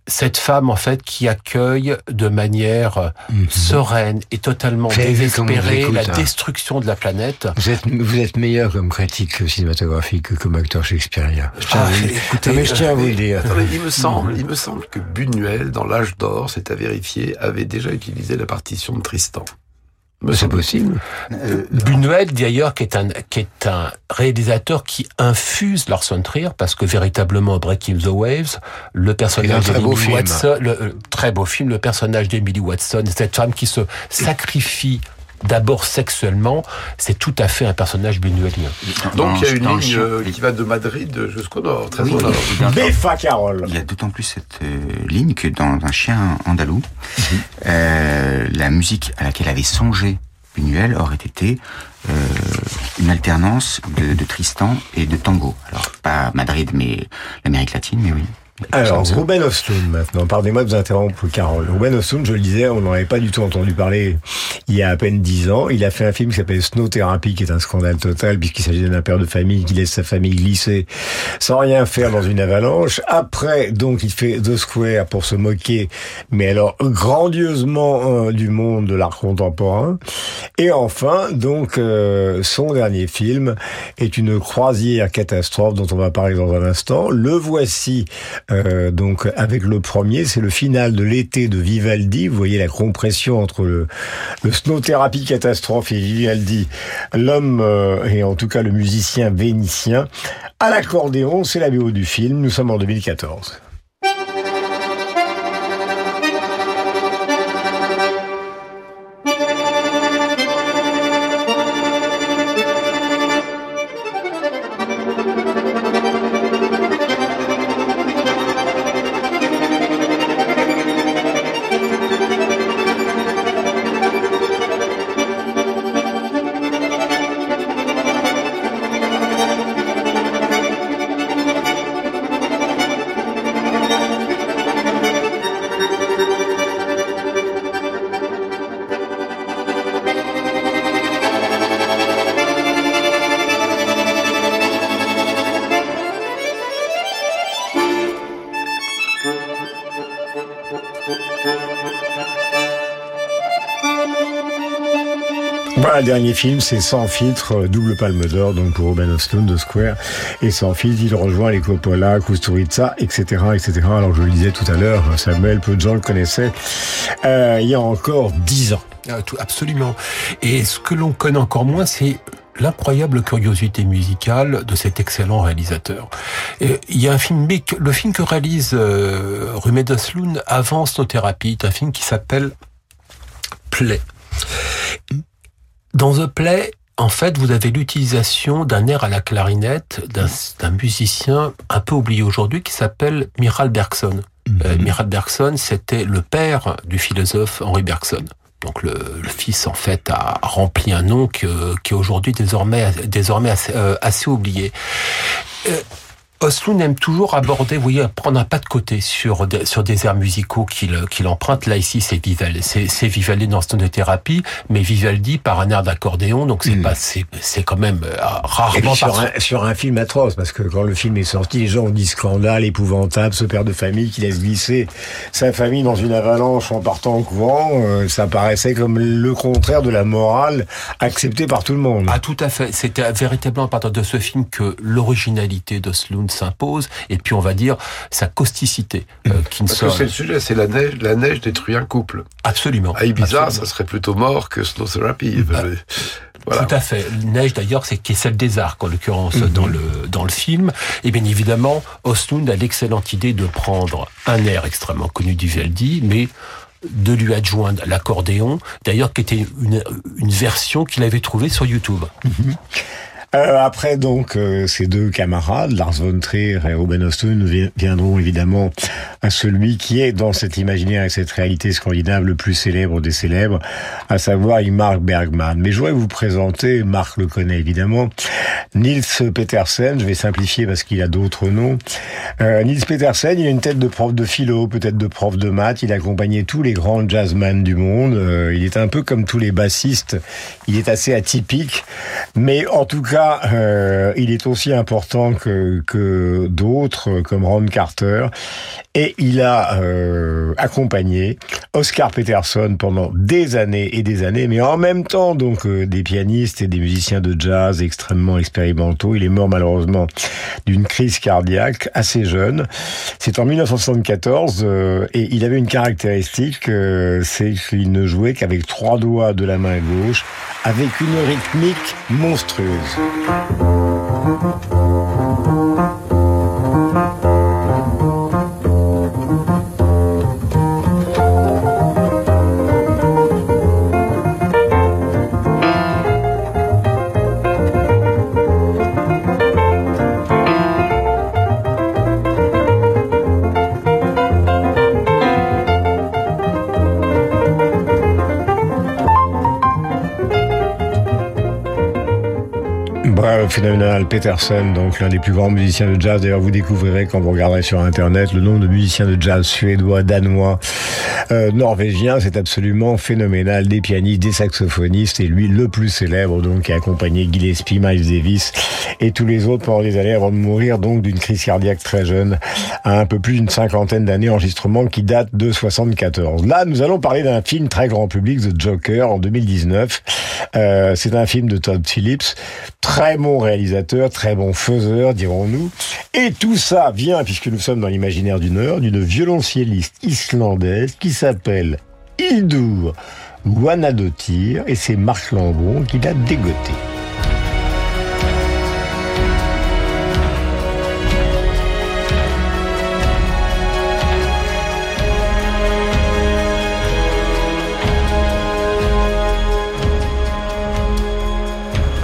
cette femme en fait qui accueille de manière euh, sereine et totalement désespérée la hein. destruction de la planète. Vous êtes, vous êtes meilleur comme critique cinématographique que comme acteur shakespearien. Je tiens à Ah, vous- écoutez, Non, mais je tiens à vous le dire. Il me semble, il me semble que Buñuel, dans l'âge d'or, c'est à vérifier, avait déjà utilisé la partition de Tristan. C'est possible. Buñuel d'ailleurs qui est un qui est un réalisateur qui infuse Lars von Trier parce que véritablement Breaking the Waves, le personnage d'Emily. Watson, le euh, très beau film, le personnage d'Emily Watson, cette femme qui se sacrifie d'abord sexuellement, c'est tout à fait un personnage buñuelien. Donc il y a une ligne euh, qui va de Madrid jusqu'au nord, très Oui, au nord. dans- Beffa Carole. Il y a d'autant plus cette euh, ligne que dans un chien andalou, euh, la musique à laquelle avait songé Buñuel aurait été euh, une alternance de, de Tristan et de tango. Alors pas Madrid, mais l'Amérique latine, mais oui. Alors, Ruben Östlund maintenant. Pardonnez-moi de vous interrompre, Carole. Ruben Östlund, je le disais, on n'en avait pas du tout entendu parler il y a à peine dix ans. Il a fait un film qui s'appelle Snow Therapy, qui est un scandale total, puisqu'il s'agit d'un père de famille qui laisse sa famille glisser sans rien faire dans une avalanche. Après, donc, il fait The Square pour se moquer, mais alors grandiosement euh, du monde de l'art contemporain. Et enfin, donc, euh, son dernier film est une croisière catastrophe dont on va parler dans un instant. Le voici euh, donc avec le premier, c'est le final de l'été de Vivaldi. Vous voyez la compression entre le, le snow therapy catastrophe et Vivaldi, l'homme euh, et en tout cas le musicien vénitien. À l'accordéon, c'est la BO du film. Nous sommes en 2014. Dernier film, c'est Sans filtre, euh, double palme d'or, donc pour Ruben Östlund de Square. Et Sans filtre, il rejoint les Coppola, Kusturica, etc., etc. Alors, je le disais tout à l'heure, Samuel, peu de gens le connaissaient, euh, il y a encore dix ans. Ah, absolument. Et ce que l'on connaît encore moins, c'est l'incroyable curiosité musicale de cet excellent réalisateur. Il y a un film, le film que réalise euh, Rumed Asloun avant Thérapie, un film qui s'appelle Play. Dans The Play, en fait, vous avez l'utilisation d'un air à la clarinette d'un musicien un peu oublié aujourd'hui qui s'appelle Miral Bergson. Euh, mhm. Miral Bergson, c'était le père du philosophe Henri Bergson. Donc le, fils en fait a rempli un nom qui est aujourd'hui désormais désormais assez, euh, assez oublié. Euh, Osloon aime toujours aborder, vous voyez, prendre un pas de côté sur des, sur des airs musicaux qu'il qu'il emprunte. Là ici, c'est Vivaldi, c'est Vivaldi dans thérapie, mais Vivaldi par un air d'accordéon, donc c'est hmm. pas c'est quand même euh, rarement sur un, sur un film atroce, parce que quand le film est sorti, les gens ont dit scandale épouvantable, ce père de famille qui laisse glisser sa famille dans une avalanche en partant en courant, euh, ça paraissait comme le contraire de la morale acceptée par tout le monde. Ah tout à fait, c'était véritablement à partir de ce film que l'originalité d'Osloon s'impose, et puis on va dire sa causticité. Euh, qui ne Parce que c'est le sujet, c'est la neige, la neige détruit un couple. Absolument. À Ibiza, ça serait plutôt mort que Snow Therapy. Bah, voilà. Tout à fait. Neige d'ailleurs, c'est qui est celle des arcs en l'occurrence mhm. dans le dans le film. Et bien évidemment, Ostlund a l'excellente idée de prendre un air extrêmement connu du Vivaldi, mais de lui adjoindre l'accordéon, d'ailleurs qui était une, une version qu'il avait trouvée sur YouTube. Mhm. Euh, après donc euh, ces deux camarades, Lars von Trier et Ruben Östlund, viendront évidemment à celui qui est dans cet imaginaire et cette réalité scandinave le plus célèbre des célèbres, à savoir Mark Bergman. Mais je voudrais vous présenter, Marc le connaît évidemment, Nils Petersen, je vais simplifier parce qu'il a d'autres noms. Euh, Nils Petersen, il a une tête de prof de philo, peut-être de prof de maths, il a accompagné tous les grands jazzmen du monde, il est un peu comme tous les bassistes, il est assez atypique, mais en tout cas euh, il est aussi important que, d'autres, comme Ron Carter. Et il a euh, accompagné Oscar Peterson pendant des années et des années, mais en même temps donc euh, des pianistes et des musiciens de jazz extrêmement expérimentaux. Il est mort malheureusement d'une crise cardiaque assez jeune. C'est en 1974 et il avait une caractéristique, c'est qu'il ne jouait qu'avec trois doigts de la main gauche, avec une rythmique monstrueuse. Phénoménal Peterson, donc l'un des plus grands musiciens de jazz. D'ailleurs, vous découvrirez quand vous regarderez sur Internet le nombre de musiciens de jazz suédois, danois, euh, norvégiens. C'est absolument phénoménal. Des pianistes, des saxophonistes et lui le plus célèbre, donc qui a accompagné Gillespie, Miles Davis et tous les autres pendant des années avant de mourir donc d'une crise cardiaque très jeune à un peu plus d'une cinquantaine d'années enregistrement qui date de 74. Là, nous allons parler d'un film très grand public, The Joker, en 2019. Euh, c'est un film de Todd Phillips, très bon réalisateur, très bon faiseur, dirons-nous. Et tout ça vient, puisque nous sommes dans l'imaginaire du Nord, d'une violoncelliste islandaise qui s'appelle Hildur Guanadotir, et c'est Marc Lambron qui l'a dégoté.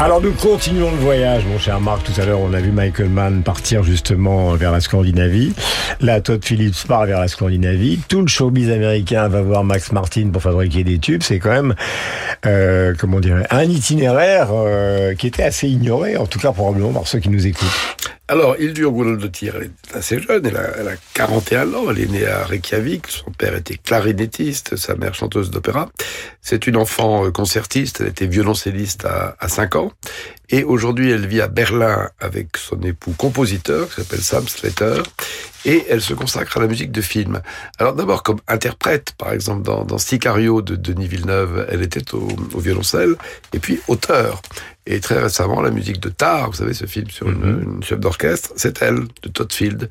Alors nous continuons le voyage, mon cher Marc. Tout à l'heure, on a vu Michael Mann partir justement vers la Scandinavie. Là, Todd Phillips part vers la Scandinavie. Tout le showbiz américain va voir Max Martin pour fabriquer des tubes. C'est quand même, euh, comment dire, un itinéraire euh, qui était assez ignoré, en tout cas probablement par ceux qui nous écoutent. Alors, Hildur Guðnadóttir, est assez jeune, elle a, elle a 41 ans, elle est née à Reykjavik, son père était clarinettiste, sa mère chanteuse d'opéra. C'est une enfant euh, concertiste, elle était violoncelliste à, à 5 ans, et aujourd'hui elle vit à Berlin avec son époux compositeur, qui s'appelle Sam Slater, et elle se consacre à la musique de film. Alors d'abord comme interprète, par exemple dans, dans Sicario de Denis Villeneuve, elle était au, au violoncelle, et puis auteur. Et très récemment, la musique de Tar, vous savez, ce film sur une, une chef d'orchestre, c'est elle, de Todd Field.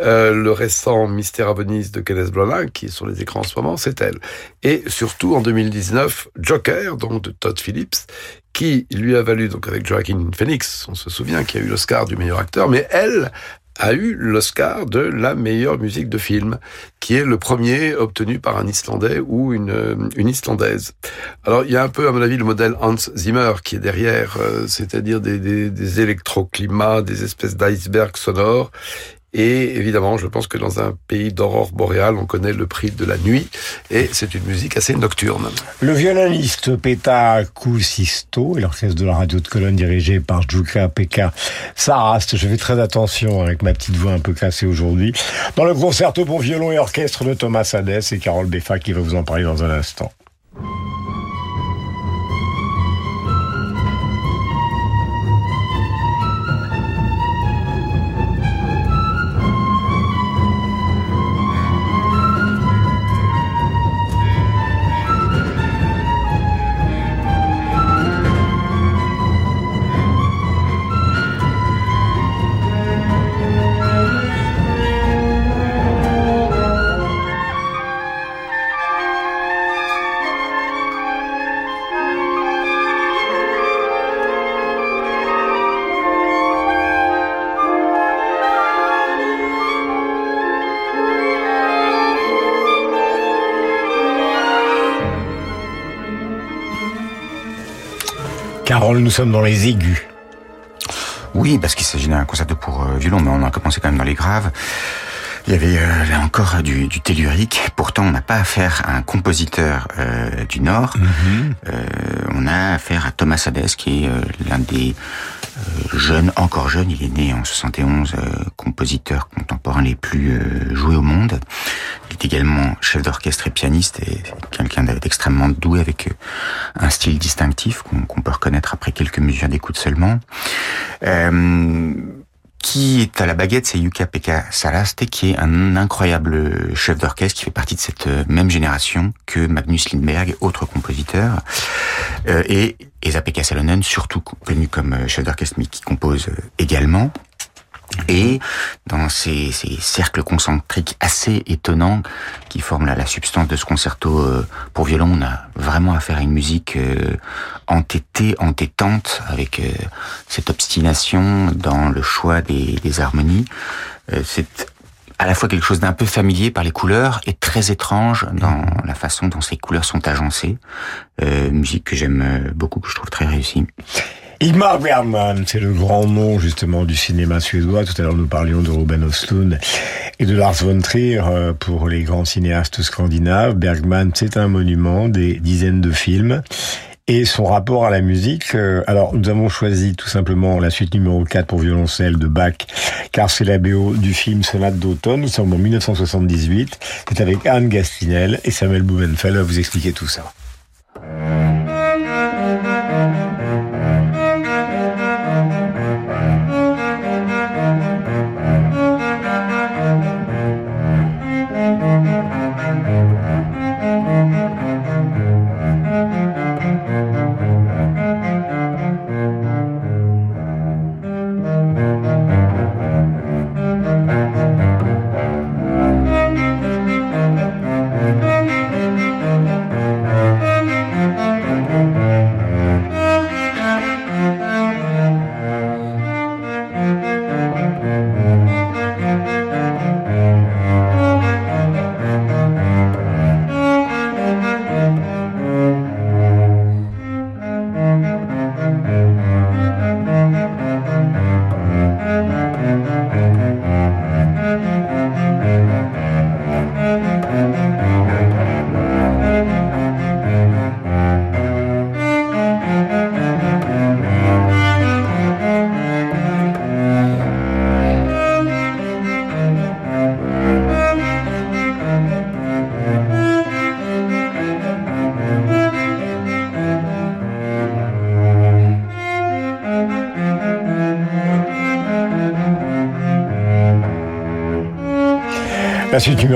Euh, le récent Mystère à Venise de Kenneth Branagh, qui est sur les écrans en ce moment, c'est elle. Et surtout, en 2019, Joker, donc de Todd Phillips, qui lui a valu, donc avec Joaquin Phoenix, on se souvient, qui a eu l'Oscar du meilleur acteur, mais elle a eu l'Oscar de la meilleure musique de film, qui est le premier obtenu par un Islandais ou une, une Islandaise. Alors il y a un peu, à mon avis, le modèle Hans Zimmer qui est derrière, euh, c'est-à-dire des, des, des électroclimats, des espèces d'icebergs sonores. Et évidemment, je pense que dans un pays d'aurore boréale, on connaît le prix de la nuit, et c'est une musique assez nocturne. Le violoniste Peta Kusisto et l'orchestre de la radio de Cologne dirigé par Juka Pekka Sarast. Je fais très attention avec ma petite voix un peu cassée aujourd'hui. Dans le concerto pour violon et orchestre de Thomas Hadès et Carole Beffa qui va vous en parler dans un instant. Nous sommes dans les aigus. Oui, parce qu'il s'agit d'un concerto pour euh, violon, mais on a commencé quand même dans les graves. Il y avait euh, là encore du, du tellurique. Pourtant, on n'a pas affaire à un compositeur euh, du Nord. Euh, on a affaire à Thomas Hadès, qui est l'un des jeunes, encore jeune, il est né en 71, euh, compositeurs contemporains les plus joués au monde. Est également chef d'orchestre et pianiste et quelqu'un d'extrêmement doué avec euh, un style distinctif qu'on peut reconnaître après quelques mesures d'écoute seulement. Euh, qui est à la baguette, c'est Yuka Pekka Salaste, qui est un incroyable chef d'orchestre qui fait partie de cette euh, même génération que Magnus Lindberg, autre compositeur, euh, et Esa-Pekka Salonen, surtout connu comme euh, chef d'orchestre, mais qui compose également. Et dans ces, ces cercles concentriques assez étonnants qui forment la, la substance de ce concerto euh, pour violon, on a vraiment affaire à une musique euh, entêtée, entêtante, avec euh, cette obstination dans le choix des, des harmonies. Euh, c'est à la fois quelque chose d'un peu familier par les couleurs et très étrange dans la façon dont ces couleurs sont agencées. Euh, musique que j'aime beaucoup, que je trouve très réussie. Igmar Bergman, c'est le grand nom justement du cinéma suédois. Tout à l'heure nous parlions de Ruben Östlund et de Lars von Trier euh, pour les grands cinéastes scandinaves. Bergman, c'est un monument, des dizaines de films. Et son rapport à la musique, euh, alors nous avons choisi tout simplement la suite numéro 4 pour violoncelle de Bach, car c'est la BO du film Sonate d'automne, nous sommes en 1978, c'est avec Anne Gastinel et Samuel Blumenfeld va vous expliquer tout ça.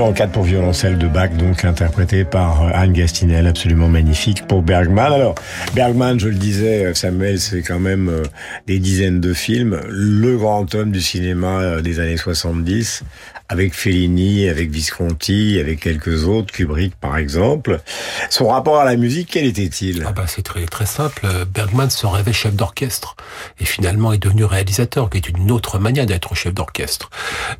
Numéro 4 pour violoncelle de Bach, donc interprété par euh, Anne Gastinel, absolument magnifique pour Bergman. Alors, Bergman, je le disais, Samuel, c'est quand même euh, des dizaines de films, le grand homme du cinéma euh, des années 70, avec Fellini, avec Visconti, avec quelques autres, Kubrick par exemple. Son rapport à la musique, quel était-il? Ah bah, C'est très, très simple. Bergman se rêvait chef d'orchestre et finalement est devenu réalisateur, qui est une autre manière d'être chef d'orchestre.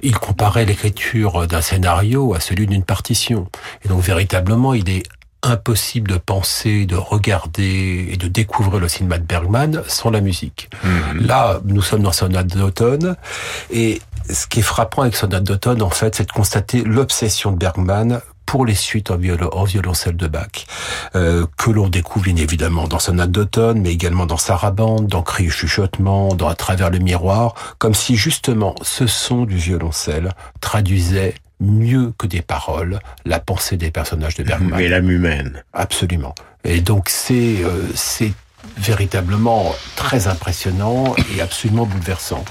Il comparait l'écriture d'un scénario à celui d'une partition. Et donc véritablement, il est impossible de penser, de regarder et de découvrir le cinéma de Bergman sans la musique. Mhm. Là, nous sommes dans Sonate d'automne et ce qui est frappant avec Sonate d'automne, en fait, c'est de constater l'obsession de Bergman pour les suites en, violoncelle de Bach, euh, que l'on découvre bien évidemment dans Sonate d'automne, mais également dans Sarabande, dans Cri chuchotement, dans À travers le miroir, comme si justement ce son du violoncelle traduisait mieux que des paroles la pensée des personnages de Bergman. Mais l'âme humaine. Absolument. Et donc c'est euh, c'est véritablement très impressionnant et absolument bouleversant.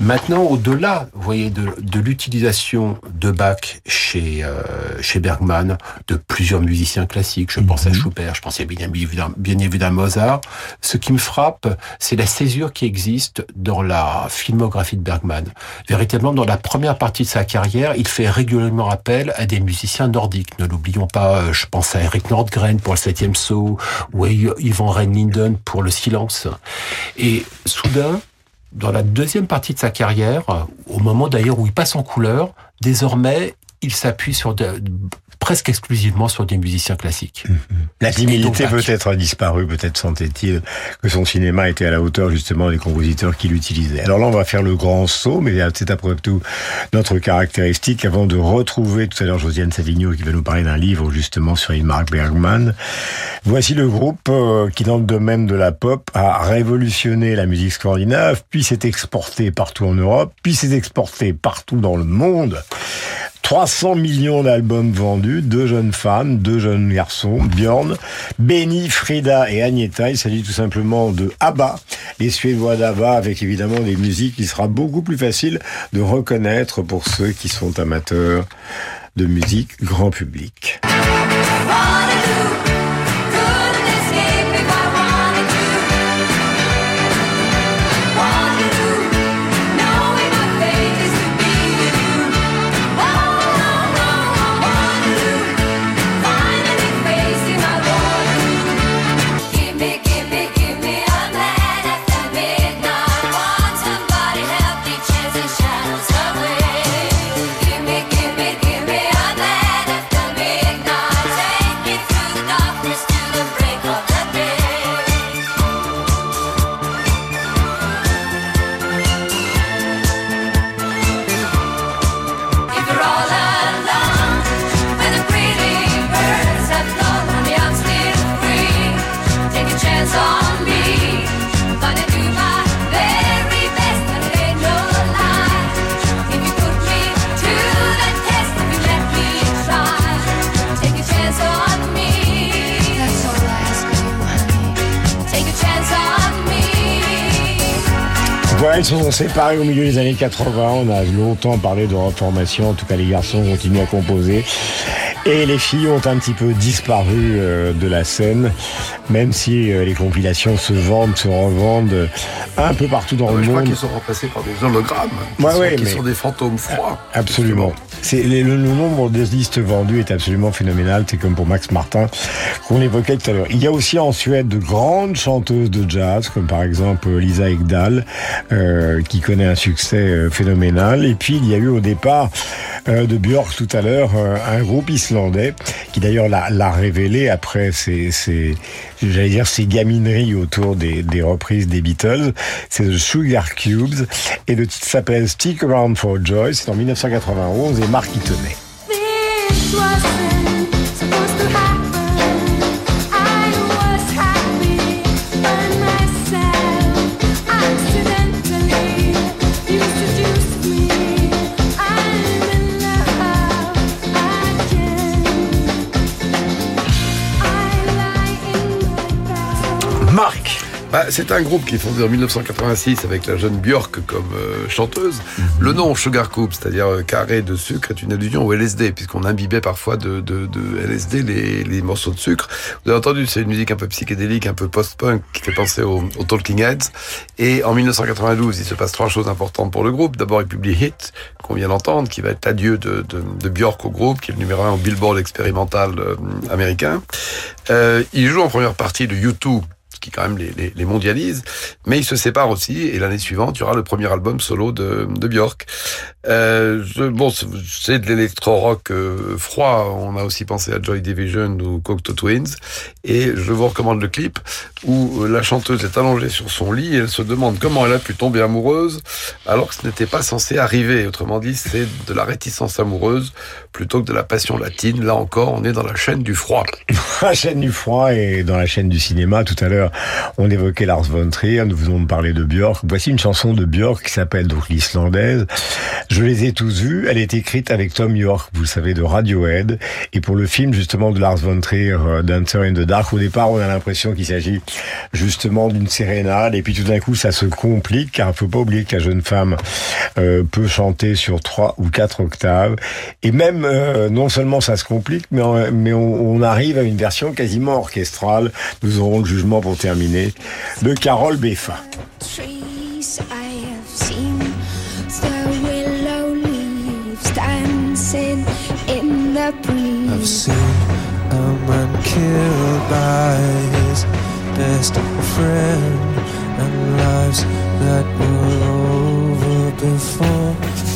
Maintenant, au-delà, vous voyez, de, de l'utilisation de Bach chez euh, chez Bergman, de plusieurs musiciens classiques, je pense à mhm. Schubert, je pensais bien, bien évidemment à Mozart. Ce qui me frappe, c'est la césure qui existe dans la filmographie de Bergman. Véritablement, dans la première partie de sa carrière, il fait régulièrement appel à des musiciens nordiques. Ne l'oublions pas, euh, je pense à Eric Nordgren pour le septième saut, ou à Ivan Reinlinden pour le silence. Et soudain, dans la deuxième partie de sa carrière, au moment d'ailleurs où il passe en couleur, désormais, il s'appuie sur de, presque exclusivement sur des musiciens classiques. Mhm. La timidité peut-être disparu, peut-être sentait-il que son cinéma était à la hauteur justement des compositeurs qu'il utilisait. Alors là, on va faire le grand saut, mais c'est après tout notre caractéristique avant de retrouver tout à l'heure Josiane Savigno qui va nous parler d'un livre justement sur Ingmar Bergman. Voici le groupe euh, qui, dans le domaine de la pop, a révolutionné la musique scandinave, puis s'est exporté partout en Europe, puis s'est exporté partout dans le monde. 300 millions d'albums vendus, deux jeunes femmes, deux jeunes garçons, Björn, Benny, Frida et Agneta. Il s'agit tout simplement de ABBA, les Suédois d'ABBA, avec évidemment des musiques qui sera beaucoup plus facile de reconnaître pour ceux qui sont amateurs de musique grand public. Ils se sont séparés au milieu des années 80. On a longtemps parlé de reformation. En tout cas, les garçons continuent à composer. Et les filles ont un petit peu disparu euh, de la scène, même si euh, les compilations se vendent, se revendent un peu partout dans ah le je monde. Je crois qu'ils sont remplacés par des hologrammes, qui, ouais, sont, ouais, qui mais... sont, des fantômes froids. Absolument. C'est le, le, nombre de listes vendues est absolument phénoménal. C'est comme pour Max Martin qu'on évoquait tout à l'heure. Il y a aussi en Suède de grandes chanteuses de jazz, comme par exemple Lisa Ekdahl, euh, qui connaît un succès euh, phénoménal. Et puis il y a eu au départ euh, de Björk tout à l'heure un groupe qui d'ailleurs l'a révélé après ses, gamineries autour des, des reprises des Beatles. C'est The Sugar Cubes et le titre s'appelle Stick Around for Joy. C'est en 1991 et Marc y tenait. Bah, c'est un groupe qui est fondé en 1986 avec la jeune Björk comme euh, chanteuse. Mhm. Le nom Sugar Coupe, c'est-à-dire euh, carré de sucre, est une allusion au LSD, puisqu'on imbibait parfois de, de, de LSD les, les morceaux de sucre. Vous avez entendu, c'est une musique un peu psychédélique, un peu post-punk, qui fait penser aux, Talking Heads. Et en 1992, il se passe trois choses importantes pour le groupe. D'abord, il publie Hit, qu'on vient d'entendre, qui va être l'adieu de, de, de Björk au groupe, qui est le numéro un au Billboard expérimental euh, américain. Euh, il joue en première partie de U2, ce qui quand même les, les, les, mondialise, mais il se sépare aussi, et l'année suivante, il y aura le premier album solo de, de Björk. Euh, bon, c'est de l'électro-rock euh, froid, on a aussi pensé à Joy Division ou Cocteau Twins, et je vous recommande le clip où la chanteuse est allongée sur son lit elle se demande comment elle a pu tomber amoureuse alors que ce n'était pas censé arriver. Autrement dit, c'est de la réticence amoureuse plutôt que de la passion latine. Là encore, on est dans la chaîne du froid. la chaîne du froid et dans la chaîne du cinéma. Tout à l'heure, on évoquait Lars von Trier, nous venons de parler de Björk. Voici une chanson de Björk qui s'appelle donc l'Islandaise. Je les ai tous vus. Elle est écrite avec Tom York, vous le savez, de Radiohead. Et pour le film, justement, de Lars von Trier, Dancer in the Dark, au départ, on a l'impression qu'il s'agit justement d'une sérénade. Et puis tout d'un coup, ça se complique, car il faut pas oublier que la jeune femme euh, peut chanter sur trois ou quatre octaves. Et même, euh, non seulement ça se complique, mais on, on, arrive à une version quasiment orchestrale. Nous aurons le jugement pour terminer de Carole Beffa. I've seen a man killed by his best friend and lives that were over before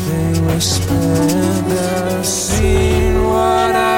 they were spent. I've seen what I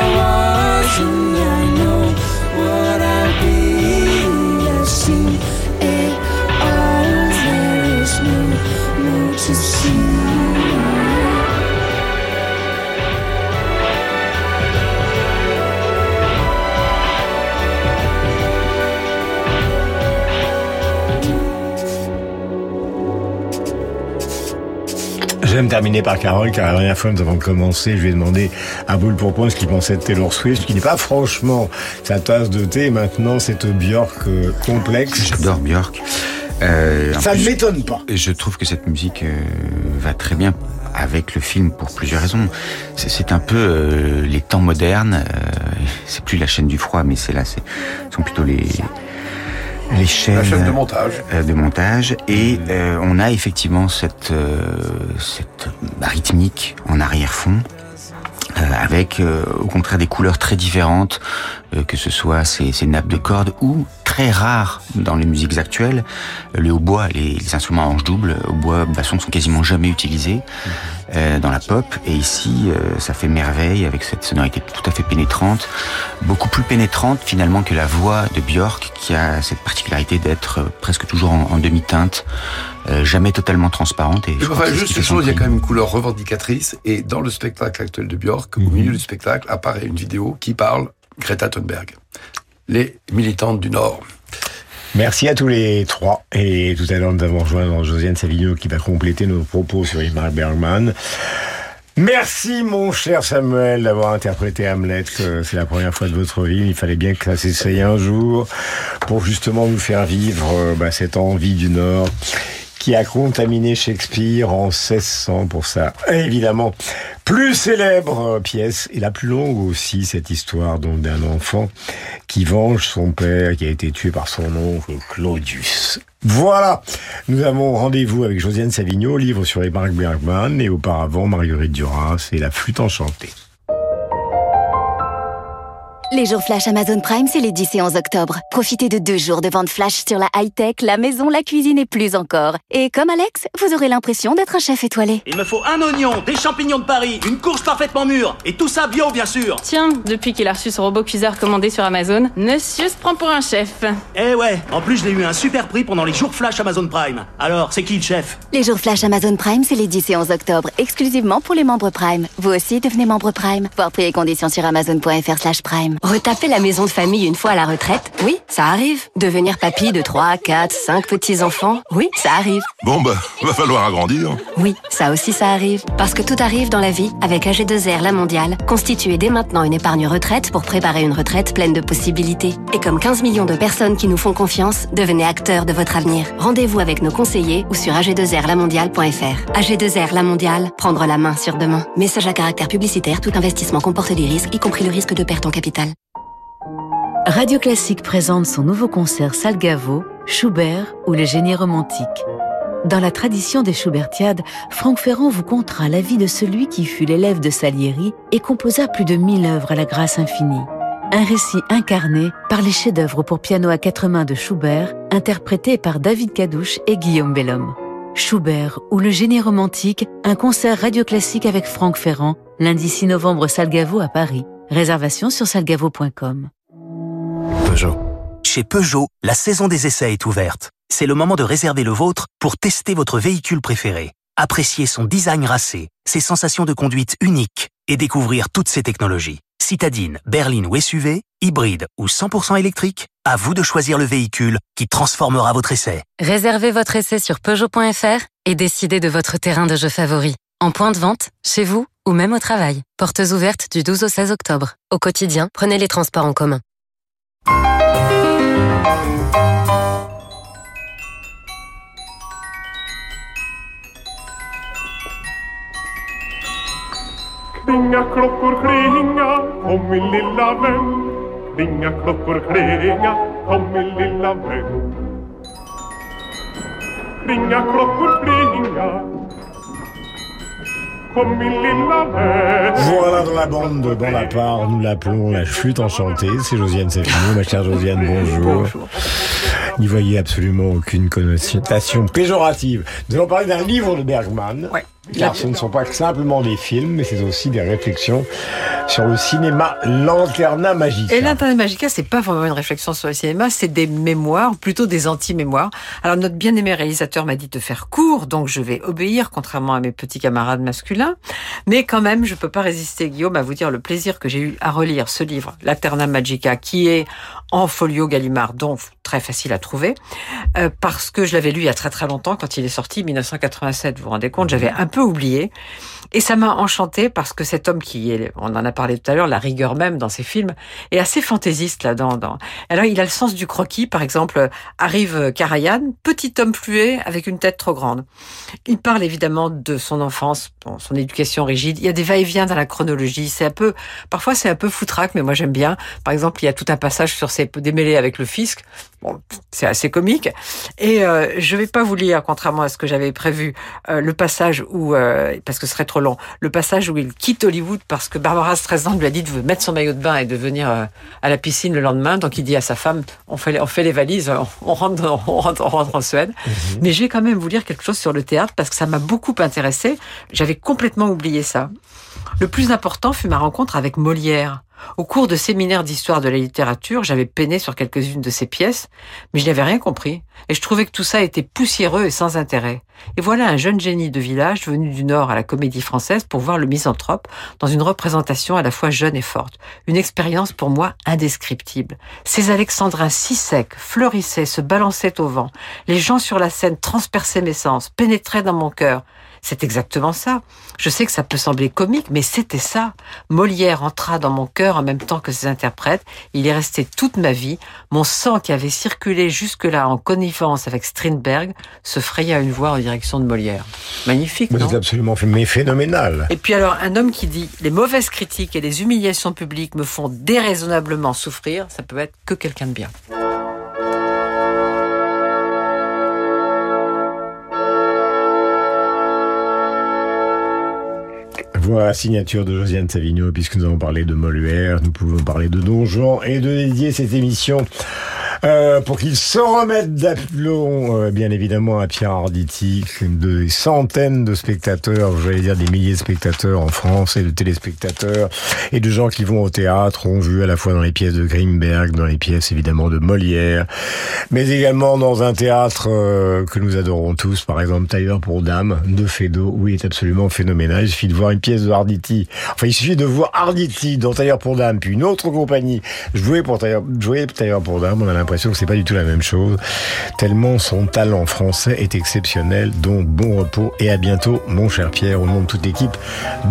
J'aime terminer par Carole, car la dernière fois nous avons commencé, je lui ai demandé à boule pour point ce qu'il pensait de Taylor Swift, qui n'est pas franchement sa tasse de thé. Maintenant, c'est au Björk euh, complexe. J'adore Björk. Euh, Ça ne m'étonne pas. Et je trouve que cette musique euh, va très bien avec le film pour plusieurs raisons. C'est un peu euh, les temps modernes. c'est plus la chaîne du froid, mais c'est là, ce sont plutôt les les chaînes, la chaîne de montage, euh, de montage, et euh, on a effectivement cette euh, cette rythmique en arrière-fond. avec au contraire des couleurs très différentes, que ce soit ces, ces, nappes de cordes ou très rares dans les musiques actuelles, le hautbois, les, les instruments à hanche double, hautbois, basson sont quasiment jamais utilisés euh, dans la pop. Et ici, euh, ça fait merveille avec cette sonorité tout à fait pénétrante, beaucoup plus pénétrante finalement que la voix de Björk, qui a cette particularité d'être presque toujours en, en demi-teinte. Euh, jamais totalement transparente. Et enfin, juste une chose, il y a quand même une couleur revendicatrice. Et dans le spectacle actuel de Björk, mm -hmm. au milieu du spectacle, apparaît une vidéo qui parle Greta Thunberg, les militantes du Nord. Merci à tous les trois. Et tout à l'heure, nous avons rejoint Josiane Savigno qui va compléter nos propos sur Ingmar Bergman. Merci mon cher Samuel d'avoir interprété Hamlet. C'est la première fois de votre vie. Il fallait bien que ça s'essaye un jour pour justement nous faire vivre bah, cette envie du Nord qui a contaminé Shakespeare en 1600 pour ça. évidemment, plus célèbre pièce et la plus longue aussi, cette histoire d'un enfant qui venge son père qui a été tué par son oncle Claudius. Voilà, nous avons rendez-vous avec Josiane Savigno, livre sur les Mark Bergman et auparavant Marguerite Duras et la flûte enchantée. Les jours flash Amazon Prime, c'est les 10 et 11 octobre. Profitez de deux jours de vente flash sur la high-tech, la maison, la cuisine et plus encore. Et comme Alex, vous aurez l'impression d'être un chef étoilé. Il me faut un oignon, des champignons de Paris, une courge parfaitement mûre, et tout ça bio, bien sûr. Tiens, depuis qu'il a reçu son robot cuiseur commandé sur Amazon, monsieur se prend pour un chef. Eh ouais, en plus, je l'ai eu un super prix pendant les jours flash Amazon Prime. Alors, c'est qui le chef? Les jours flash Amazon Prime, c'est les 10 et 11 octobre, exclusivement pour les membres Prime. Vous aussi devenez membre Prime. Voir prix et conditions sur amazon.fr/prime. Retaper la maison de famille une fois à la retraite, oui, ça arrive. Devenir papy de 3, 4, 5 petits-enfants, oui, ça arrive. Bon, bah, va falloir agrandir. Oui, ça aussi ça arrive. Parce que tout arrive dans la vie avec AG2R La Mondiale. Constituez dès maintenant une épargne retraite pour préparer une retraite pleine de possibilités. Et comme 15 millions de personnes qui nous font confiance, devenez acteurs de votre avenir. Rendez-vous avec nos conseillers ou sur ag2rlamondiale.fr. AG2R La Mondiale, prendre la main sur demain. Message à caractère publicitaire, tout investissement comporte des risques, y compris le risque de perte en capital. Radio Classique présente son nouveau concert Salgavo, Schubert ou les génies romantiques. Dans la tradition des Schubertiades, Franck Ferrand vous contera la vie de celui qui fut l'élève de Salieri et composa plus de mille œuvres à la grâce infinie. Un récit incarné par les chefs-d'œuvre pour piano à quatre mains de Schubert, interprétés par David Cadouche et Guillaume Bellhomme. Schubert ou le génie romantique, un concert radio classique avec Franck Ferrand, lundi 6 novembre Salgavo à Paris. Réservation sur salgavo.com. Peugeot. Chez Peugeot, la saison des essais est ouverte. C'est le moment de réserver le vôtre pour tester votre véhicule préféré. Apprécier son design racé, ses sensations de conduite uniques et découvrir toutes ses technologies. Citadine, berline ou SUV, hybride ou 100% électrique, à vous de choisir le véhicule qui transformera votre essai. Réservez votre essai sur Peugeot.fr et décidez de votre terrain de jeu favori. En point de vente, chez vous ou même au travail. Portes ouvertes du 12 au 16 octobre. Au quotidien, prenez les transports en commun. Klinga klockor klinga, kom min lilla vän. Klinga klockor klinga, kom min lilla vän. Klinga klockor klinga, Voilà dans la bande de Bonaparte, nous l'appelons la flûte enchantée. C'est Josiane Safino, ma chère Josiane, bonjour. N'y voyez absolument aucune connotation péjorative. Nous allons parler d'un livre de Bergman. Car ce ne sont pas simplement des films, mais c'est aussi des réflexions sur le cinéma Lanterna Magica. Et Lanterna Magica, c'est pas vraiment une réflexion sur le cinéma, c'est des mémoires, plutôt des anti-mémoires. Alors notre bien-aimé réalisateur m'a dit de faire court, donc je vais obéir, contrairement à mes petits camarades masculins. Mais quand même, je peux pas résister, Guillaume, à vous dire le plaisir que j'ai eu à relire ce livre, Lanterna Magica, qui est en folio Gallimard, donc très facile à trouver, euh, parce que je l'avais lu il y a très très longtemps, quand il est sorti, 1987, vous vous rendez compte, j'avais un peu oublié. Et ça m'a enchanté parce que cet homme qui est, on en a parlé tout à l'heure, la rigueur même dans ses films, est assez fantaisiste là-dedans. Dans... Alors il a le sens du croquis, par exemple, arrive Karajan, petit homme fluet avec une tête trop grande. Il parle évidemment de son enfance, son éducation rigide. Il y a des va-et-vient dans la chronologie. C'est un peu, parfois c'est un peu foutraque, mais moi j'aime bien. Par exemple, il y a tout un passage sur ses démêlés avec le fisc. Bon, c'est assez comique. Et euh, je vais pas vous lire, contrairement à ce que j'avais prévu, euh, le passage où, euh, parce que ce serait trop long, le passage où il quitte Hollywood parce que Barbara Streisand lui a dit de mettre son maillot de bain et de venir euh, à la piscine le lendemain. Donc il dit à sa femme, on fait, on fait les valises, on rentre, on rentre, on rentre en Suède. Mais je vais quand même vous lire quelque chose sur le théâtre parce que ça m'a beaucoup intéressé. J'avais complètement oublié ça. Le plus important fut ma rencontre avec Molière. Au cours de séminaires d'histoire de la littérature, j'avais peiné sur quelques-unes de ses pièces, mais je n'avais rien compris, et je trouvais que tout ça était poussiéreux et sans intérêt. Et voilà un jeune génie de village venu du Nord à la Comédie Française pour voir le misanthrope dans une représentation à la fois jeune et forte. Une expérience pour moi indescriptible. Ces alexandrins si secs fleurissaient, se balançaient au vent. Les gens sur la scène transperçaient mes sens, pénétraient dans mon cœur. C'est exactement ça. Je sais que ça peut sembler comique, mais c'était ça. Molière entra dans mon cœur en même temps que ses interprètes. Il est resté toute ma vie. Mon sang qui avait circulé jusque-là en connivence avec Strindberg se fraya une voie en direction de Molière. Magnifique, Mais non absolument mais phénoménal. et puis alors, un homme qui dit les mauvaises critiques et les humiliations publiques me font déraisonnablement souffrir, ça peut être que quelqu'un de bien. La signature de Josiane Savigno, puisque nous avons parlé de Molière, nous pouvons parler de Don Juan et de dédier cette émission Euh, pour qu'il se remette d'aplomb, euh, bien évidemment, à Pierre Arditi, de centaines de spectateurs, j'allais dire des milliers de spectateurs en France et de téléspectateurs et de gens qui vont au théâtre ont vu à la fois dans les pièces de Greenberg, dans les pièces évidemment de Molière, mais également dans un théâtre euh, que nous adorons tous, par exemple Tailleur pour Dame de Fedo, où il est absolument phénoménal. Il suffit de voir une pièce de Arditi, enfin il suffit de voir Arditi dans Tailleur pour Dame, puis une autre compagnie jouer pour Tailleur, jouer Tailleur pour Dame, on a l'impression que c'est pas du tout la même chose, tellement son talent français est exceptionnel, donc bon repos et à bientôt mon cher Pierre, au nom de toute l'équipe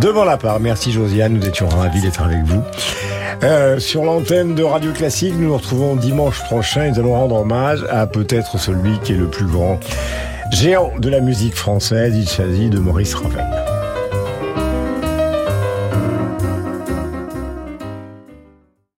devant la part. Merci Josiane, nous étions ravis d'être avec vous. Euh, sur l'antenne de Radio Classique, nous nous retrouvons dimanche prochain et nous allons rendre hommage à peut-être celui qui est le plus grand géant de la musique française. Il s'agit de Maurice Ravel.